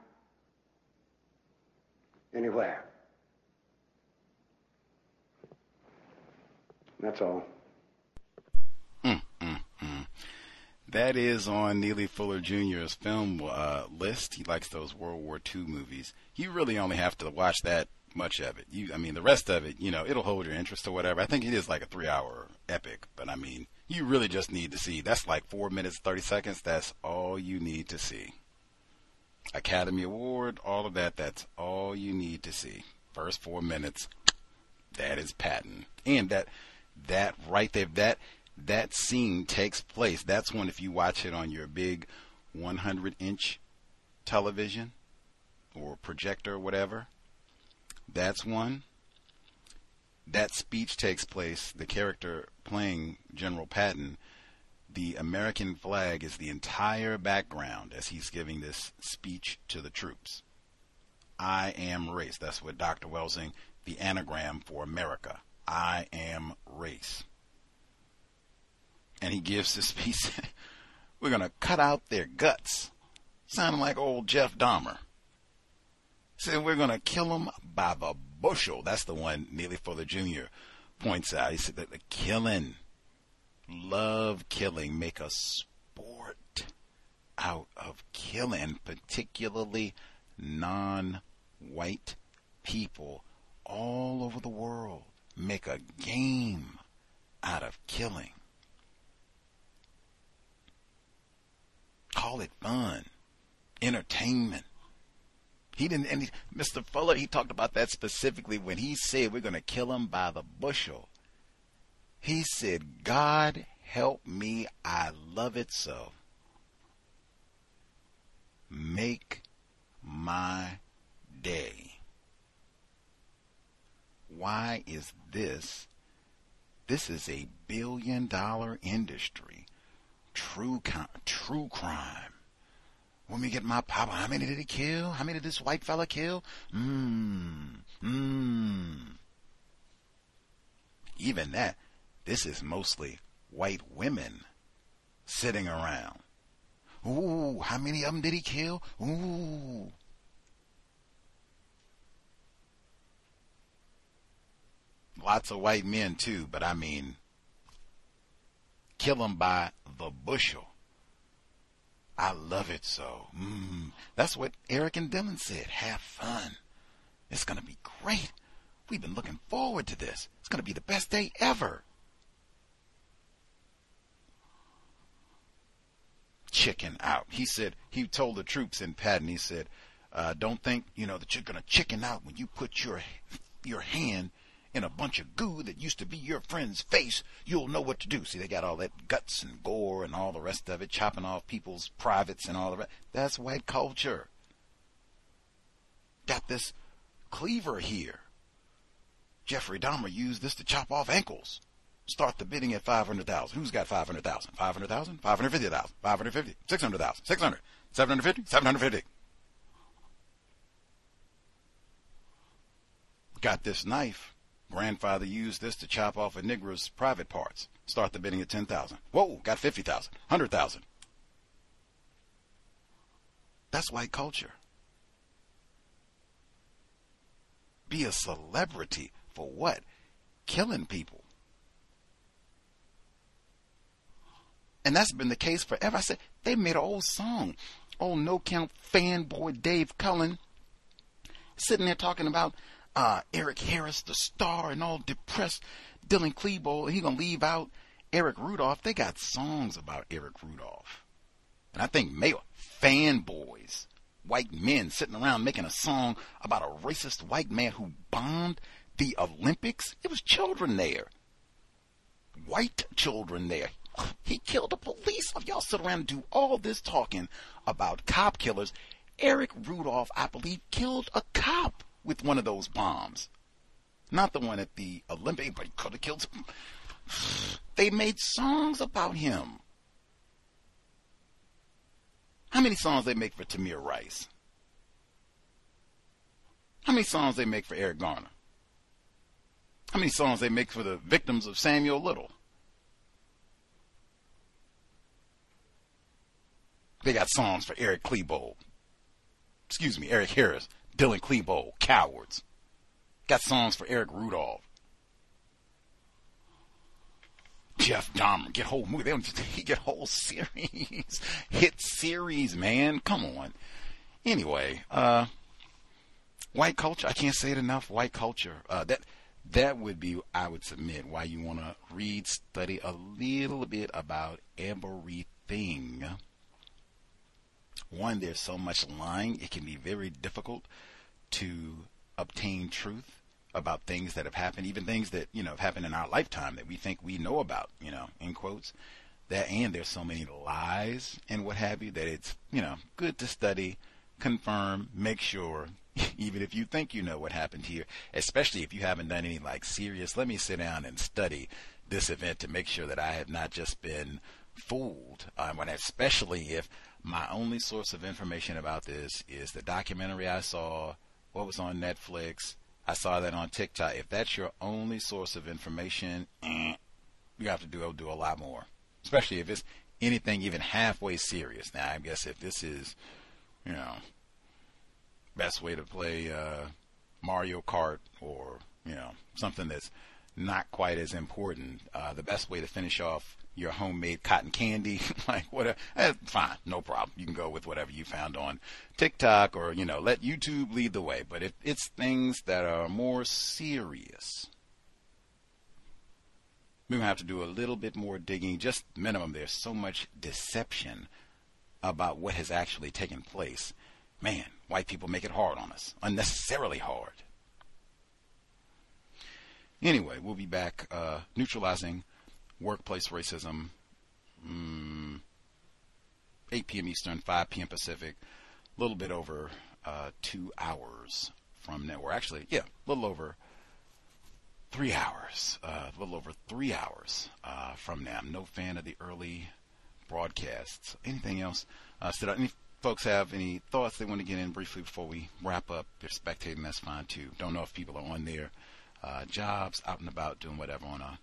anywhere. That's all. Mm, mm, mm. That is on Neely Fuller Jr.'s film uh, list. He likes those World War II movies. You really only have to watch that much of it. You, I mean, the rest of it, you know, it'll hold your interest or whatever. I think it is like a three-hour epic, but I mean, you really just need to see. That's like four minutes, thirty seconds. That's all you need to see. Academy Award, all of that. That's all you need to see. First four minutes, that is Patton, and that that right there, that that scene takes place. That's when if you watch it on your big 100 inch television or projector or whatever, that's one. That speech takes place. The character playing General Patton, the American flag is the entire background as he's giving this speech to the troops. I am race. That's what Dr. Welsing, the anagram for America. I am race. And he gives this [LAUGHS] speech. We're going to cut out their guts. Sounding like old Jeff Dahmer. Said we're going to kill them by the bushel. That's the one Neely Fuller Jr. points out. He said that the killing, love killing, make a sport out of killing, particularly non-white people all over the world. Make a game out of killing. Call it fun, entertainment. He didn't, and he, Mr. Fuller, he talked about that specifically when he said we're going to kill him by the bushel. He said, God help me, I love it so. Make my day. Why is this? This is a billion dollar industry. True, true crime. When we get my papa, how many did he kill? How many did this white fella kill? Mmm. Mmm. Even that, this is mostly white women sitting around. Ooh, how many of them did he kill? Ooh. Lots of white men too, but I mean, kill them by the bushel. I love it so. Mm, that's what Eric and Dylan said. Have fun. It's going to be great. We've been looking forward to this. It's going to be the best day ever. Chicken out. He said, he told the troops in Patton, he said, uh, don't think, you know, that you're going to chicken out when you put your, your hand in a bunch of goo that used to be your friend's face, you'll know what to do. See, they got all that guts and gore and all the rest of it, chopping off people's privates and all the rest. That's white culture. Got this cleaver here. Jeffrey Dahmer used this to chop off ankles. Start the bidding at 500,000. Who's got 500,000? 500,000? 550,000. 550. 600,000. 600. 750? 750. Got this knife Grandfather used this to chop off a Negro's private parts. Start the bidding at 10,000. Whoa, got 50,000, 100,000. That's white culture. Be a celebrity for what? Killing people. And that's been the case forever. I said, they made an old song. Old no count fanboy Dave Cullen sitting there talking about uh, Eric Harris, the star, and all depressed. Dylan Klebold, he gonna leave out Eric Rudolph. They got songs about Eric Rudolph, and I think male fanboys, white men sitting around making a song about a racist white man who bombed the Olympics. It was children there, white children there. He killed a police. If y'all sit around and do all this talking about cop killers, Eric Rudolph, I believe, killed a cop with one of those bombs. Not the one at the Olympic, but he could have killed him. [SIGHS] They made songs about him. How many songs they make for Tamir Rice? How many songs they make for Eric Garner? How many songs they make for the victims of Samuel Little? They got songs for Eric Klebold. Excuse me, Eric Harris, Dylan Klebold, Cowards. Got songs for Eric Rudolph. Jeff Dahmer, get whole movie. They don't just [LAUGHS] get whole series, [LAUGHS] hit series, man. Come on. Anyway, uh, white culture. I can't say it enough. White culture. Uh, that that would be, I would submit, why you want to read, study a little bit about everything. One, there's so much lying; it can be very difficult to obtain truth about things that have happened, even things that, you know, have happened in our lifetime that we think we know about, you know, in quotes. That and there's so many lies and what have you that it's, you know, good to study, confirm, make sure, [LAUGHS] even if you think you know what happened here, especially if you haven't done any like serious, let me sit down and study this event to make sure that I have not just been fooled. Um, and especially if my only source of information about this is the documentary I saw, what was on Netflix, I saw that on TikTok. If that's your only source of information, eh, you have to do do a lot more, especially if it's anything even halfway serious. Now, I guess if this is, you know, best way to play uh, Mario Kart or you know something that's not quite as important, uh, the best way to finish off your homemade cotton candy, [LAUGHS] like whatever. Eh, fine, no problem. You can go with whatever you found on TikTok or, you know, let YouTube lead the way. But if it's things that are more serious, we're going to have to do a little bit more digging, just minimum. There's so much deception about what has actually taken place. Man, white people make it hard on us, unnecessarily hard. Anyway, we'll be back uh, neutralizing workplace racism, mm, 8 p.m. Eastern, 5 p.m. Pacific, a little bit over uh, two hours from now. Or actually, yeah, a little over three hours, uh, a little over three hours uh, from now. I'm no fan of the early broadcasts. Anything else? Uh, so any folks have any thoughts they want to get in briefly before we wrap up? They're spectating, that's fine too. Don't know if people are on their uh, jobs, out and about, doing whatever on a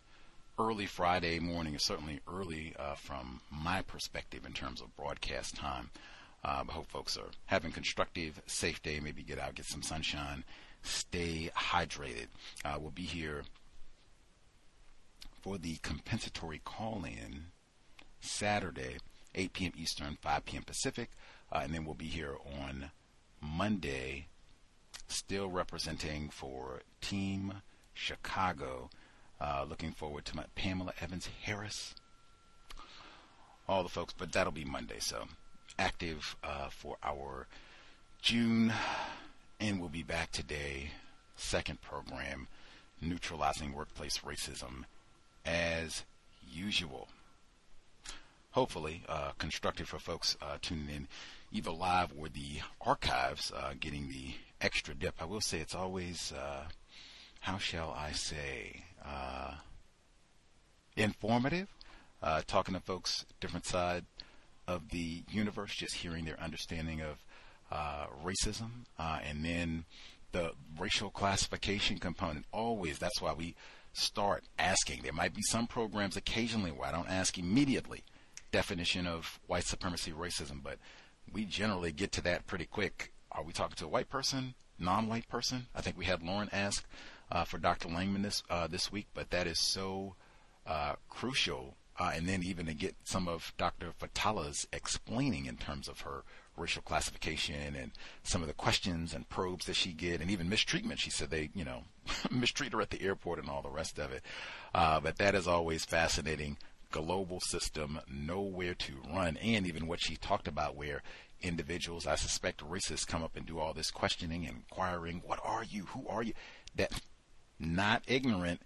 early Friday morning certainly early uh, from my perspective in terms of broadcast time. Uh, I hope folks are having constructive, safe day. Maybe get out, get some sunshine, stay hydrated. Uh, we'll be here for the compensatory call-in Saturday, 8 p.m. Eastern, 5 p.m. Pacific, uh, and then we'll be here on Monday, still representing for Team Chicago uh, looking forward to my Pamela Evans Harris. All the folks, but that'll be Monday. So active uh, for our June, and we'll be back today. Second program, neutralizing workplace racism, as usual. Hopefully, uh, constructive for folks uh, tuning in, either live or the archives, uh, getting the extra dip. I will say it's always, uh, how shall I say, uh, informative, uh, talking to folks different side of the universe, just hearing their understanding of uh, racism, uh, and then the racial classification component. Always, that's why we start asking. There might be some programs occasionally where I don't ask immediately definition of white supremacy racism, but we generally get to that pretty quick. Are we talking to a white person, non-white person? I think we had Lauren ask uh, for Dr. Langman this uh, this week, but that is so uh, crucial. Uh, and then even to get some of Dr. Fathallah's explaining in terms of her racial classification and some of the questions and probes that she get, and even mistreatment. She said they, you know, [LAUGHS] mistreat her at the airport and all the rest of it. Uh, but that is always fascinating. Global system, nowhere to run, and even what she talked about, where individuals, I suspect racists, come up and do all this questioning and inquiring, "What are you? Who are you?" That not ignorant,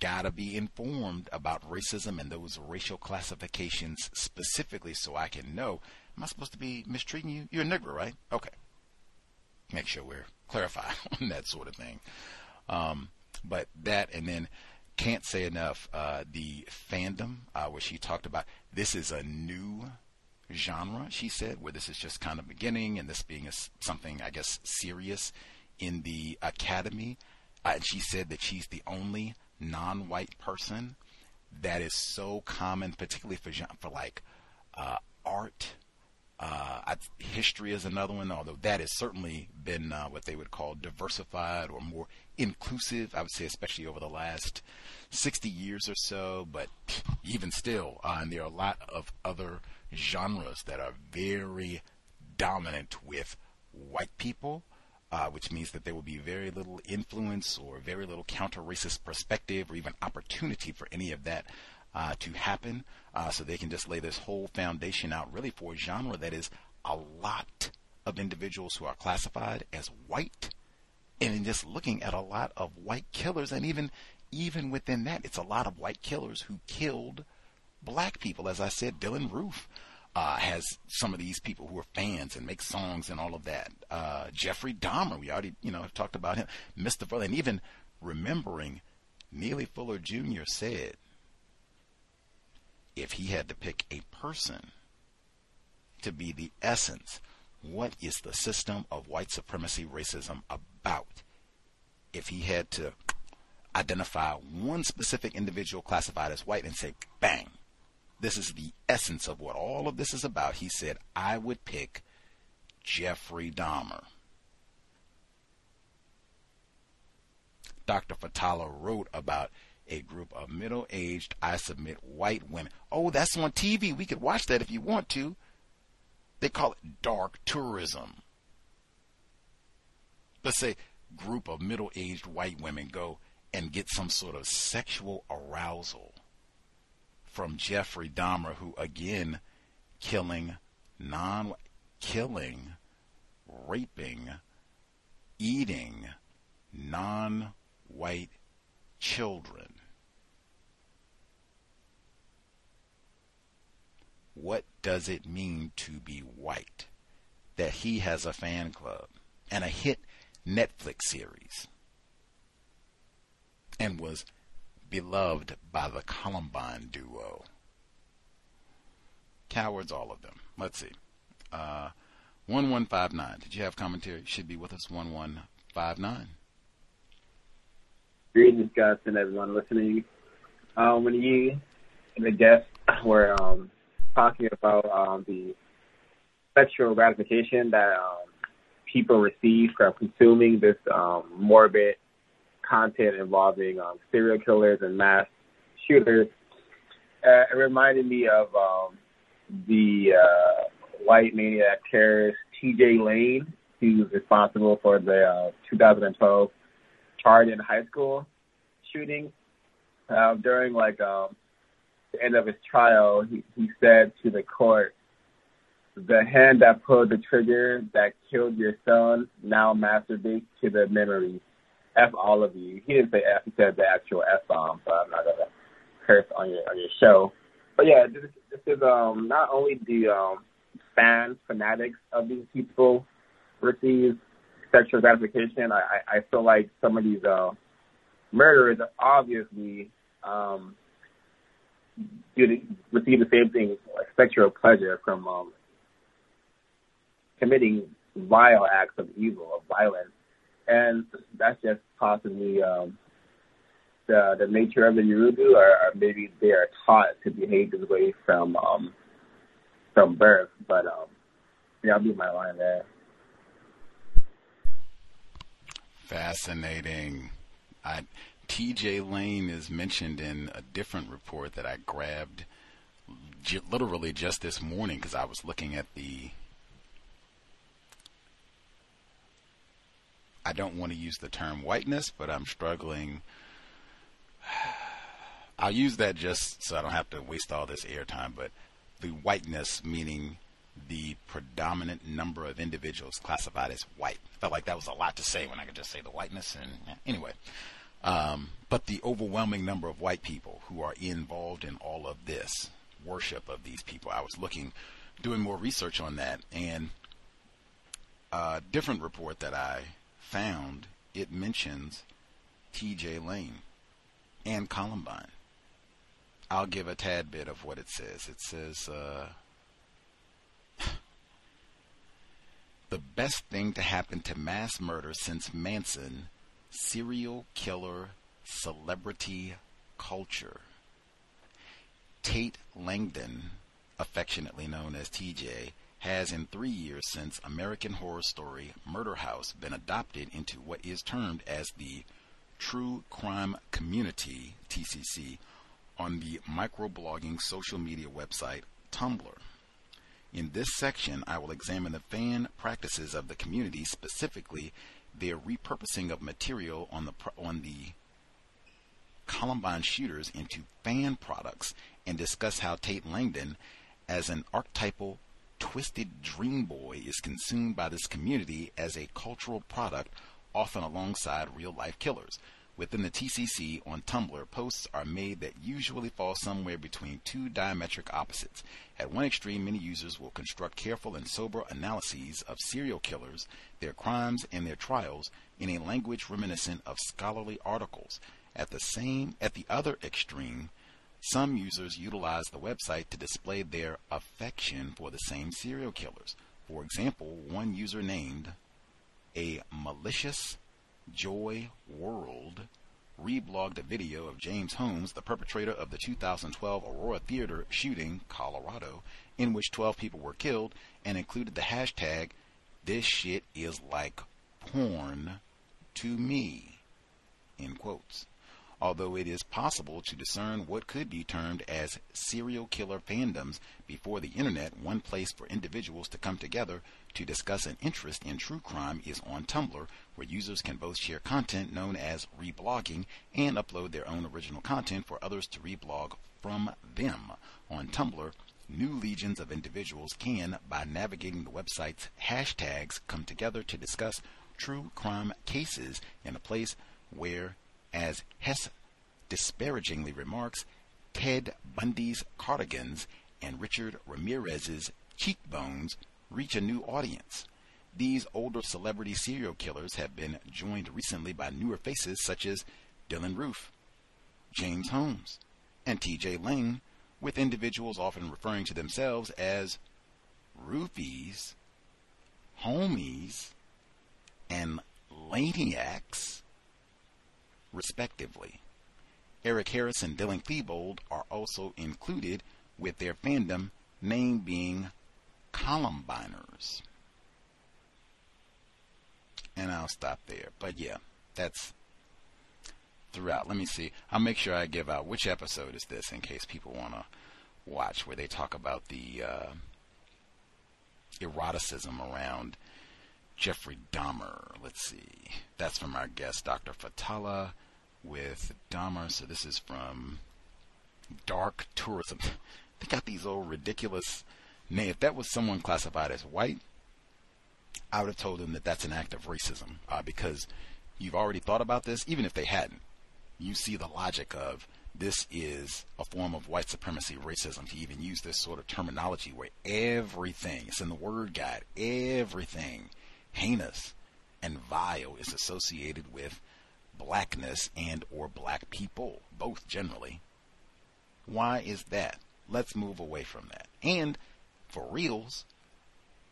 gotta be informed about racism and those racial classifications specifically so I can know. Am I supposed to be mistreating you? You're a Negro, right? Okay. Make sure we're clarified [LAUGHS] on that sort of thing. Um, but that, and then can't say enough, uh, the fandom, uh, where she talked about this is a new genre, she said, where this is just kind of beginning and this being a, something, I guess, serious in the academy. And she said that she's the only non-white person that is so common, particularly for for like uh, art Uh, I, history is another one, although that has certainly been uh, what they would call diversified or more inclusive. I would say, especially over the last 60 years or so. But even still, uh, and there are a lot of other genres that are very dominant with white people. Uh, which means that there will be very little influence or very little counter racist perspective or even opportunity for any of that uh, to happen. Uh, so they can just lay this whole foundation out really for a genre that is a lot of individuals who are classified as white. And in just looking at a lot of white killers, and even even within that, it's a lot of white killers who killed black people. As I said, Dylann Roof uh, has some of these people who are fans and make songs and all of that. Uh, Jeffrey Dahmer, we already, you know, have talked about him. Mr. Fuller, and even remembering Neely Fuller Jr. said if he had to pick a person to be the essence, what is the system of white supremacy racism about? If he had to identify one specific individual classified as white and say, bang, this is the essence of what all of this is about. He said, I would pick Jeffrey Dahmer. Dr. Fathallah wrote about a group of middle aged, I submit, white women. Oh, that's on TV. We could watch that if you want to. They call it dark tourism. Let's say group of middle aged white women go and get some sort of sexual arousal from Jeffrey Dahmer, who again killing non killing, raping, eating non white children. What does it mean to be white? That he has a fan club and a hit Netflix series and was beloved by the Columbine duo. Cowards, all of them. Let's see. Uh, 1159. Did you have commentary? Should be with us. 1159. Greetings, guys, and everyone listening. Um, when you and the guests were um, talking about um, the sexual gratification that um, people receive from consuming this um, morbid content involving um, serial killers and mass shooters. Uh, it reminded me of um, the uh, white maniac terrorist T.J. Lane, who's responsible for the uh, 2012 Chardon High School shooting. Uh, during like um, the end of his trial, he, he said to the court, "The hand that pulled the trigger that killed your son now masturbates to the memory F all of you. He didn't say F, he said the actual F bomb, but I'm not gonna curse on your on your show. But yeah, this, this is um not only the um fans, fanatics of these people receive sexual gratification. I, I, I feel like some of these uh, murderers obviously um do the, receive the same thing, like sexual pleasure from um committing vile acts of evil, of violence and that's just possibly um, the the nature of the Yurugu, or, or maybe they are taught to behave this way from um, from birth. But um, yeah, I'll be my line there. Fascinating. I, T.J. Lane is mentioned in a different report that I grabbed j- literally just this morning because I was looking at the I don't want to use the term whiteness, but I'm struggling. [SIGHS] I'll use that just so I don't have to waste all this airtime, but the whiteness meaning the predominant number of individuals classified as white. I Felt like that was a lot to say when I could just say the whiteness. And anyway, um, but the overwhelming number of white people who are involved in all of this worship of these people. I was looking, doing more research on that, and a different report that I found, it mentions TJ Lane and Columbine. I'll give a tad bit of what it says. It says, uh, [SIGHS] the best thing to happen to mass murder since Manson, serial killer celebrity culture. Tate Langdon, affectionately known as TJ, has in three years since American Horror Story Murder House been adopted into what is termed as the True Crime Community, TCC, on the microblogging social media website Tumblr. In this section, I will examine the fan practices of the community, specifically their repurposing of material on the on the Columbine shooters into fan products, and discuss how Tate Langdon, as an archetypal twisted dream boy, is consumed by this community as a cultural product, often alongside real life killers. Within the TCC on Tumblr, posts are made that usually fall somewhere between two diametric opposites. At one extreme, many users will construct careful and sober analyses of serial killers, their crimes, and their trials in a language reminiscent of scholarly articles. At the same, at the other extreme, some users utilize the website to display their affection for the same serial killers. For example, one user named a malicious Joy World reblogged a video of James Holmes, the perpetrator of the 2012 Aurora Theater shooting, Colorado, in which 12 people were killed, and included the hashtag, This shit is like porn to me. In quotes although it is possible to discern what could be termed as serial killer fandoms before the internet, one place for individuals to come together to discuss an interest in true crime is on Tumblr, where users can both share content known as reblogging and upload their own original content for others to reblog from them. On Tumblr, new legions of individuals can, by navigating the website's hashtags, come together to discuss true crime cases in a place where as Hess disparagingly remarks, Ted Bundy's cardigans and Richard Ramirez's cheekbones reach a new audience. These older celebrity serial killers have been joined recently by newer faces such as Dylann Roof, James Holmes, and TJ Lane, with individuals often referring to themselves as roofies, homies, and laniacs respectively. Eric Harris and Dylan Klebold are also included with their fandom name being Columbiners. And I'll stop there. But yeah, that's throughout. Let me see. I'll make sure I give out which episode is this in case people want to watch where they talk about the uh, eroticism around Jeffrey Dahmer. Let's see. That's from our guest, Dr. Fathallah with Dahmer. So this is from Dark Tourism. [LAUGHS] They got these old ridiculous names. If that was someone classified as white, I would have told them that that's an act of racism uh, because you've already thought about this, even if they hadn't. You see the logic of this is a form of white supremacy racism to even use this sort of terminology where everything, it's in the word guide, everything heinous and vile is associated with blackness and or black people, both generally. Why is that? Let's move away from that. And for reals,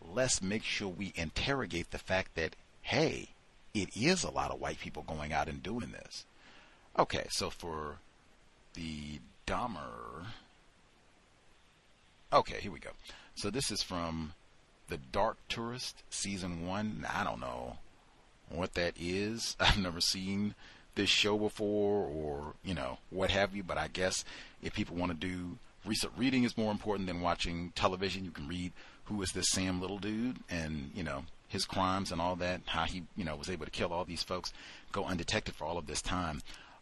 let's make sure we interrogate the fact that, hey, it is a lot of white people going out and doing this. Okay, so for the Dahmer. Okay, here we go. So this is from The Dark Tourist, Season 1. I don't know what that is. [LAUGHS] I've never seen this show before or, you know, what have you, but I guess if people want to do research, reading is more important than watching television. You can read who is this Sam Little dude and, you know, his crimes and all that, how he, you know, was able to kill all these folks, go undetected for all of this time.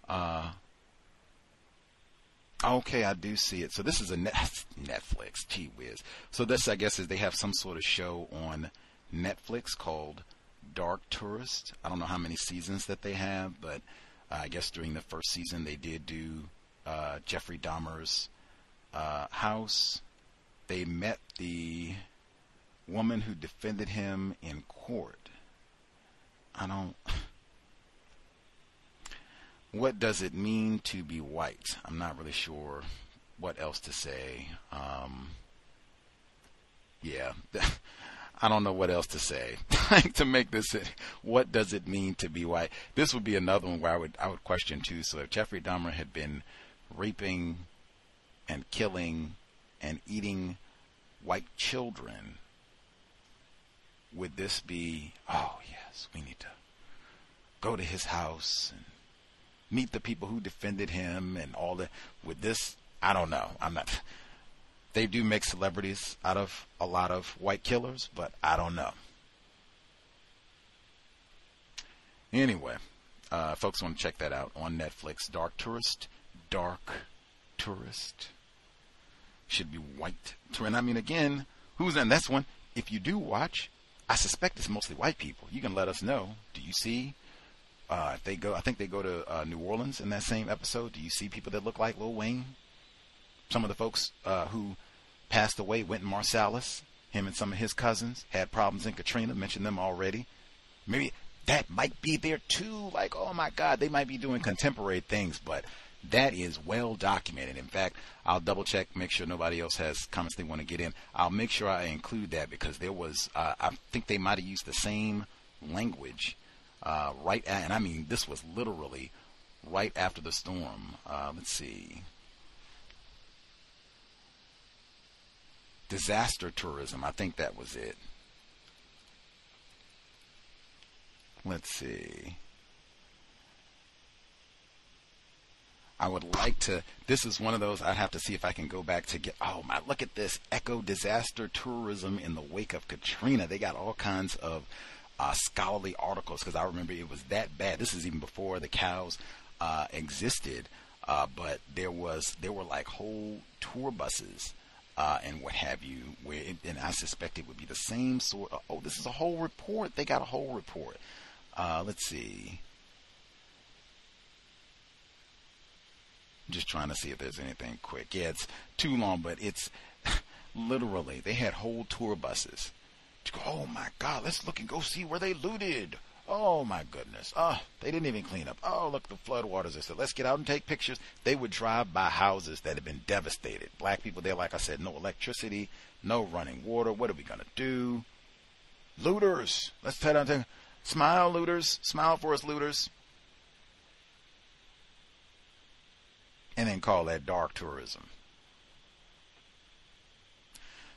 Uh, okay, I do see it. So this is a net, [LAUGHS] Netflix, gee whiz. So this, I guess, is they have some sort of show on Netflix called Dark Tourist. I don't know how many seasons that they have, but uh, I guess during the first season they did do uh, Jeffrey Dahmer's uh, house. They met the woman who defended him in court. I don't. [LAUGHS] What does it mean to be white? I'm not really sure what else to say. Um, yeah. [LAUGHS] I don't know what else to say [LAUGHS] to make this. What does it mean to be white? This would be another one where I would I would question too. So if Jeffrey Dahmer had been raping and killing and eating white children, would this be, oh, yes, we need to go to his house and meet the people who defended him and all that? Would this, I don't know. I'm not, they do make celebrities out of a lot of white killers, but I don't know. Anyway, uh, folks want to check that out on Netflix. Dark Tourist. Dark Tourist. Should be white. And I mean, again, who's in this one? If you do watch, I suspect it's mostly white people. You can let us know. Do you see? Uh, if they go, I think they go to uh, New Orleans in that same episode. Do you see people that look like Lil Wayne? Some of the folks uh, who passed away, Wynton Marsalis, him and some of his cousins had problems in Katrina. Mentioned them already. Maybe that might be there too. Like, oh my God, they might be doing contemporary things, but that is well documented. In fact, I'll double check, make sure nobody else has comments they want to get in. I'll make sure I include that because there was, uh, I think they might have used the same language uh, right at, and I mean, this was literally right after the storm. Uh, let's see. Disaster tourism, I think that was it. Let's see. I would like to. This is one of those I'd have to see if I can go back to get. Oh my! Look at this eco disaster tourism in the wake of Katrina. They got all kinds of uh, scholarly articles because I remember it was that bad. This is even before the cows uh, existed, uh, but there was there were like whole tour buses uh, and what have you. Where it, and I suspect it would be the same sort. Of, oh, this is a whole report. They got a whole report. Uh, let's see. Just trying to see if there's anything quick. Yeah, it's too long, but it's [LAUGHS] literally they had whole tour buses. Oh my God, let's look and go see where they looted. Oh my goodness. Oh, they didn't even clean up. Oh, look, the floodwaters. They said, let's get out and take pictures. They would drive by houses that had been devastated. Black people there, like I said, no electricity, no running water. What are we going to do? Looters. Let's out to Smile, looters. Smile for us, looters. And then call that dark tourism.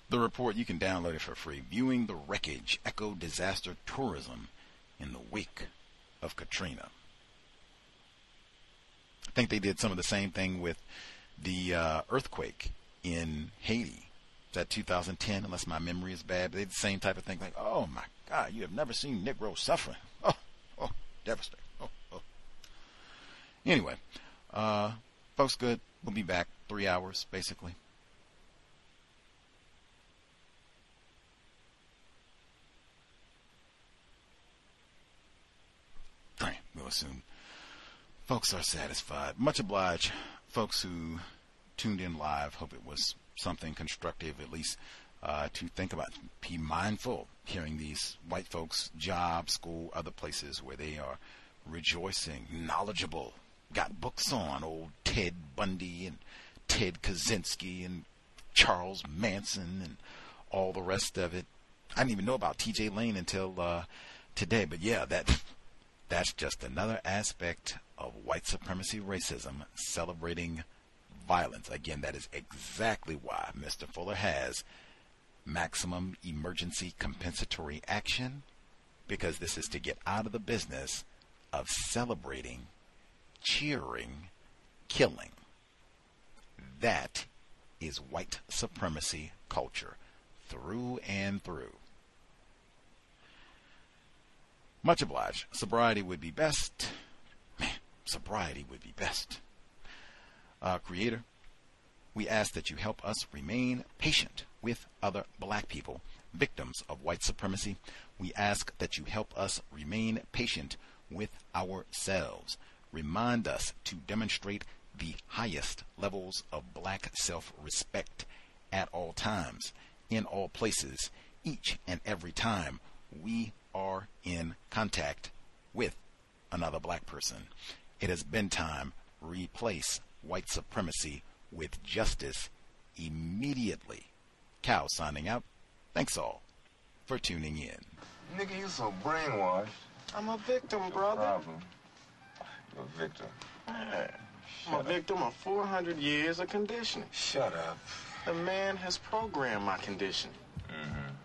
The report, you can download it for free. Viewing the wreckage, eco disaster tourism in the wake of Katrina. I think they did some of the same thing with the uh, earthquake in Haiti. That 2010, unless my memory is bad. They did the same type of thing. Like, oh my God, you have never seen Negroes suffering. [LAUGHS] Oh, oh, devastating. Oh, oh. Anyway, uh, folks, good. We'll be back three hours, basically. We'll assume folks are satisfied. Much obliged, folks who tuned in live. Hope it was something constructive, at least uh, to think about. Be mindful hearing these white folks, job, school, other places where they are rejoicing, knowledgeable, got books on old Ted Bundy and Ted Kaczynski and Charles Manson and all the rest of it. I didn't even know about T.J. Lane until uh, today, but yeah, that that's just another aspect of white supremacy racism celebrating violence. Again, that is exactly why Mr. Fuller has maximum emergency compensatory action because this is to get out of the business of celebrating, cheering, killing. That is white supremacy culture through and through. Much obliged. Sobriety would be best. Man, sobriety would be best. Uh, creator, we ask that you help us remain patient with other black people, victims of white supremacy. We ask that you help us remain patient with ourselves. Remind us to demonstrate the highest levels of black self respect at all times, in all places, each and every time we are in contact with another black person. It has been time. Replace white supremacy with justice immediately. Cal signing out. Thanks all for tuning in. Nigga, you so brainwashed. I'm a victim, brother. Problem. You're a victim. Man, I'm a victim of 400 years of conditioning. Shut up. The man has programmed my conditioning. Mm-hmm.